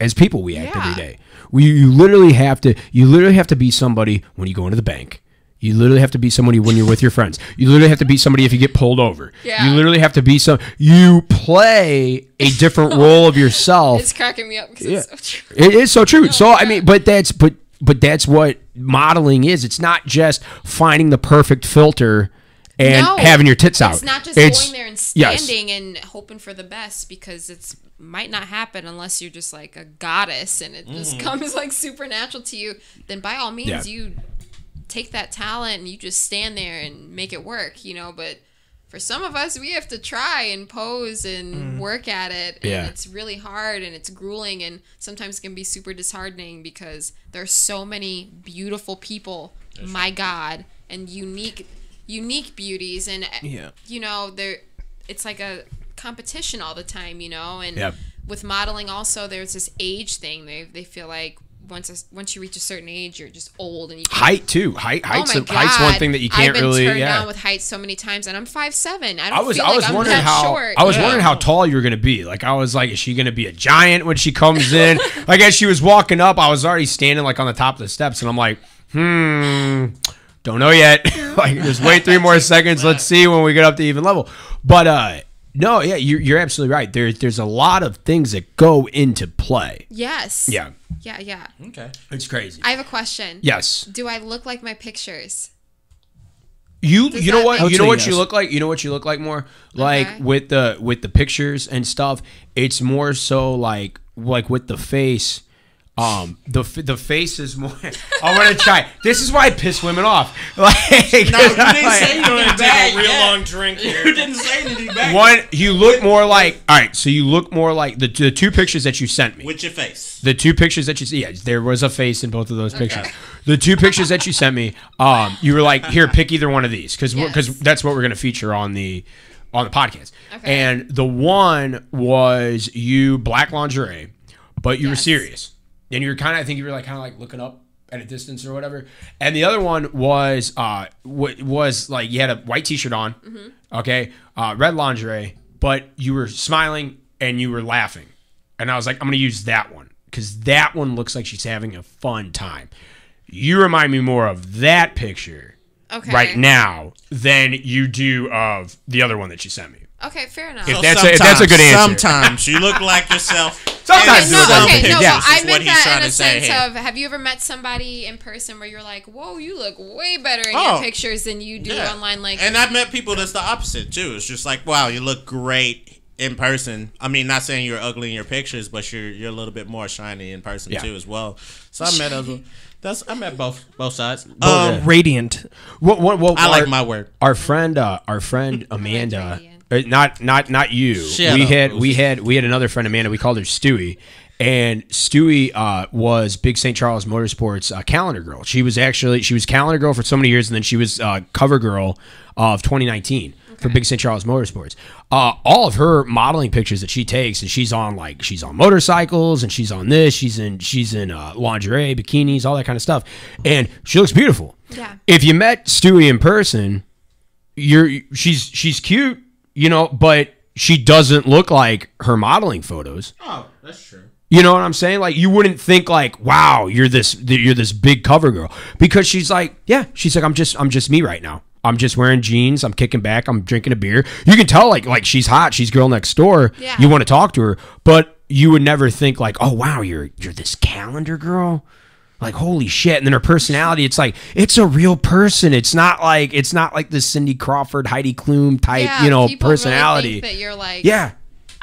as people we act Yeah. every day we you literally have to you literally have to be somebody when you go into the bank you literally have to be somebody when you're with your friends. You literally have to be somebody if you get pulled over. Yeah. You literally have to be some. You play a different *laughs* role of yourself. It's cracking me up because Yeah. it's so true. It is so true. so I mean, but that's but but that's what modeling is. It's not just finding the perfect filter and No, having your tits out. It's not just It's- going there and yes. standing and hoping for the best because it's might not happen unless you're just like a goddess and it just mm-hmm. comes *laughs* like supernatural to you. Then by all means, Yeah. you take that talent and you just stand there and make it work, you know. But for some of us, we have to try and pose and mm. work at it, and Yeah. it's really hard and it's grueling and sometimes can be super disheartening because there's so many beautiful people. My God, and unique, unique beauties, and Yeah. you know, there, it's like a competition all the time, you know, and Yep. with modeling also there's this age thing. They they feel like once a, once you reach a certain age, you're just old and you can't height too. Height, height's, oh my a, God. height's one thing that you can't I've been really. turned yeah. down with height so many times, and I'm five seven. I don't I was feel I was like wondering how short. I was Yeah. wondering how tall you were gonna be. Like I was like, is she gonna be a giant when she comes *laughs* in? like as she was walking up, I was already standing like on the top of the steps, and I'm like, hmm, don't know yet. *laughs* like just wait three more *laughs* seconds. Let's see when we get up to even level. But uh, no, yeah, you're you're absolutely right. There's there's a lot of things that go into play. Yes. Yeah, Yeah, yeah. Okay. it's crazy. I have a question. yes, Do I look like my pictures? You Does you know that what make- you know I what say you yes. look like you know what you look like more like Okay. with the with the pictures and stuff it's more so like like with the face um the f- the face is more *laughs* I want to try this is why I piss women off *laughs* like No, you didn't *laughs* say anything take bad a real yet. long drink here. You didn't say anything bad. one you look more like all right so you look more like the, the two pictures that you sent me With your face. the two pictures that you see, yeah, there was a face in both of those pictures. The two pictures that you sent me, um, you were like, here, pick either one of these because because Yes. that's what we're gonna feature on the on the podcast. Okay. And the one was you black lingerie, but you were serious, and you were kind of I think you were like kind of like looking up at a distance or whatever. And the other one was uh w- was like you had a white t-shirt on, Mm-hmm. okay, uh, red lingerie, but you were smiling and you were laughing. And I was like, I'm gonna use that one because that one looks like she's having a fun time. You remind me more of that picture Okay. right now than you do of the other one that she sent me. Okay, fair enough. If that's a- if that's a good answer. Sometimes *laughs* you look like yourself. Sometimes in you look some like okay, no, yourself. Yeah. I is meant that in a to say sense here. of have you ever met somebody in person where you're like, whoa, you look way better in Oh. your pictures than you do Yeah. online? Like, and I've met people that's the opposite too. It's just like, wow, you look great in person. I mean, not saying you're ugly in your pictures, but you're you're a little bit more shiny in person Yeah. too as well. So I met those. That's I met both both sides. yeah. Um, Radiant. What, what, what, I like my word. Our friend, uh, our friend *laughs* Amanda, not not not you. Shut we up, had we Boost. had we had another friend Amanda. We called her Stewie, and Stewie uh, was Big St. Charles Motorsports uh, calendar girl. She was actually she was calendar girl for so many years, and then she was uh, cover girl of 2019 for Big St. Charles Motorsports. Uh, all of her modeling pictures that she takes, and she's on like she's on motorcycles, and she's on this, she's in she's in uh, lingerie, bikinis, all that kind of stuff, and she looks beautiful. Yeah. If you met Stewie in person, you're she's she's cute, you know, but she doesn't look like her modeling photos. Oh, that's true. You know what I'm saying? Like you wouldn't think like, wow, you're this you're this big cover girl because she's like, yeah, she's like, I'm just I'm just me right now. I'm just wearing jeans. I'm kicking back. I'm drinking a beer. You can tell like like she's hot. She's girl next door. Yeah. You want to talk to her, but you would never think like, oh wow, you're you're this calendar girl. Like holy shit! And then her personality, it's like it's a real person. It's not like it's not like this Cindy Crawford, Heidi Klum type, yeah, you know, really personality. think that you're like, yeah,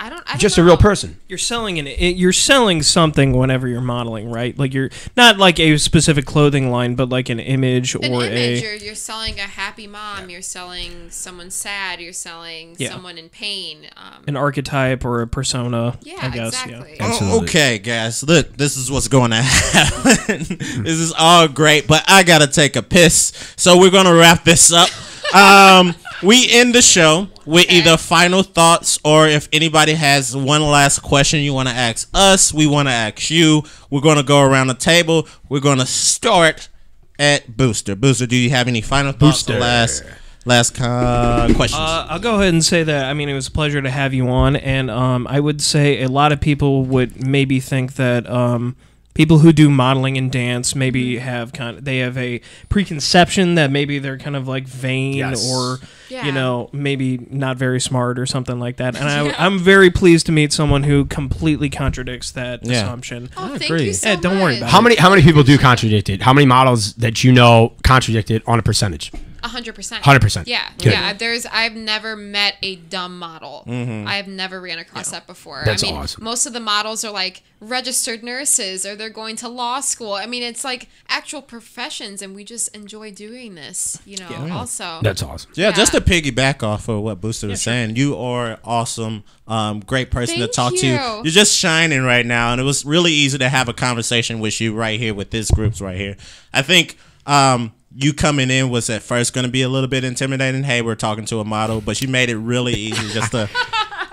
I don't, I don't just a real person. You're selling an it- you're selling something whenever you're modeling, right? Like you're not like a specific clothing line, but like an image An or image. a You're, you're selling a happy mom. You're selling someone sad. You're selling Yeah. someone in pain. Um, an archetype or a persona. yeah, I guess. exactly. Yeah. Absolutely. Oh, okay, guys. Look, this is what's going *laughs* to happen. this is all great, but I gotta take a piss, so we're gonna wrap this up. *laughs* Um, we end the show with Okay. either final thoughts or if anybody has one last question you want to ask us, we want to ask you. We're gonna go around the table. We're gonna start at Booster. Booster, do you have any final thoughts? or Booster. Last, last uh, questions. Uh, I'll go ahead and say that. I mean, it was a pleasure to have you on, and um, I would say a lot of people would maybe think that um, people who do modeling and dance maybe mm-hmm. have kind of they have a preconception that maybe they're kind of like vain Yes. or Yeah. you know maybe not very smart or something like that. And I, *laughs* I'm very pleased to meet someone who completely contradicts that Yeah. assumption. Oh, thank agree. you so Yeah, don't worry much. about How many how many people do contradict it? How many models that you know contradict it on a percentage? A hundred percent. 100%. Yeah, Good. yeah. There's I've never met a dumb model. I've never ran across that before. That's I mean, awesome. most of the models are like registered nurses or they're going to law school. I mean, it's like actual professions, and we just enjoy doing this. You know, also. That's awesome. Yeah, just to piggyback off of what Booster was saying, you are awesome, um, great person to Thank talk to. you. You're just shining right now, and it was really easy to have a conversation with you right here with this groups right here. I think um, you coming in was at first going to be a little bit intimidating. Hey, we're talking to a model, but you made it really easy just to *laughs*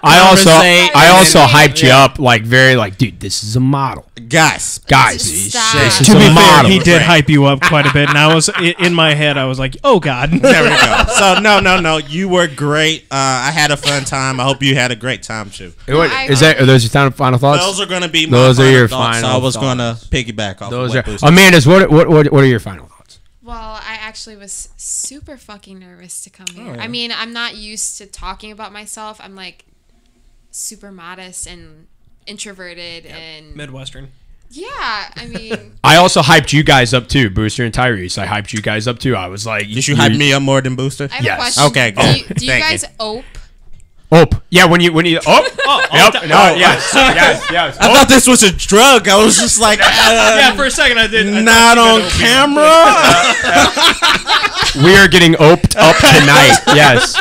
I also I also then- hyped you up like very like dude, this is a model. guys. Guys, Stop. this is To a be fair, model. he did hype you up quite a bit, and I was *laughs* in my head. I was like, "Oh God!" *laughs* There we go. So no, no, no. You were great. Uh, I had a fun time. I hope you had a great time too. What- is that are those your final, final thoughts? Those are going to be my Those are your thoughts. So I final was going to thoughts. piggyback off those of what are Booster Amanda's. What, what what what are your final thoughts? Well, I actually was super fucking nervous to come Oh, here. I oh. mean, I'm not used to talking about myself. I'm like super modest and introverted and Midwestern. yeah. I mean, *laughs* I also hyped you guys up too, Booster and Tyrese. I hyped you guys up too. I was like, Did you hype me up more than Booster? I have Yes. a question. Okay, Do you, do you guys you. ope? Oh, yeah. When you when you *laughs* oh, yep, no, yes, yes, yes. I thought this was a drug. I was just like, *laughs* uh, Yeah, for a second I did. I not on meant opium. camera. *laughs* We are getting oped up tonight. Yes.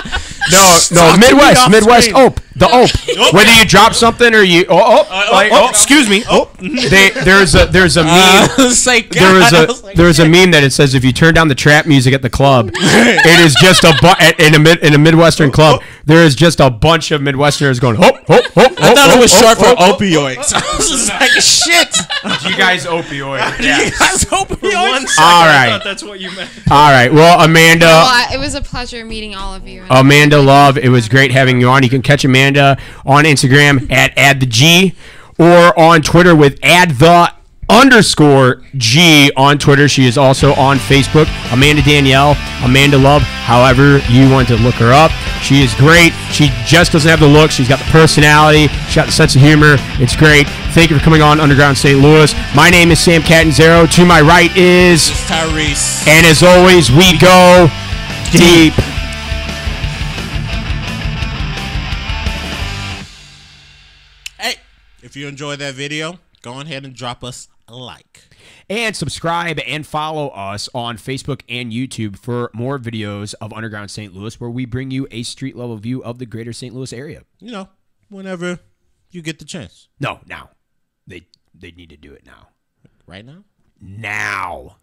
No, no, Talk Midwest, Midwest screen. ope, the ope. *laughs* Whether you drop something or you, oh, oh, like, oh, oh, excuse me, oh, *laughs* they, there's a, there's a meme. Uh, say, God, there was *laughs* I a was like, there was a meme that it says if you turn down the trap music at the club, it is just a bu- at- in a mid, in a midwestern club. There is just a bunch of Midwesterners going hop hop hop. I thought it was short for opioids. I was like, shit. You guys opioid. You guys For opioids? one second, All I right. thought that's what you meant. All right. Well, Amanda. well, it was a pleasure meeting all of you. Amanda Love. It was great having you on. You can catch Amanda on Instagram at add the G or on Twitter with add the underscore G on Twitter. She is also on Facebook. Amanda Danielle, Amanda Love, however you want to look her up. She is great. She just doesn't have the look. She's got the personality. She's got the sense of humor. It's great. Thank you for coming on Underground St. Louis. My name is Sam Catanzaro. To my right is, Tyrese. and as always, we go deep. If you enjoyed that video, go ahead and drop us a like. And subscribe and follow us on Facebook and YouTube for more videos of Underground St. Louis, where we bring you a street level view of the greater St. Louis area. You know, whenever you get the chance. No, now. They they need to do it now. Right now? Now.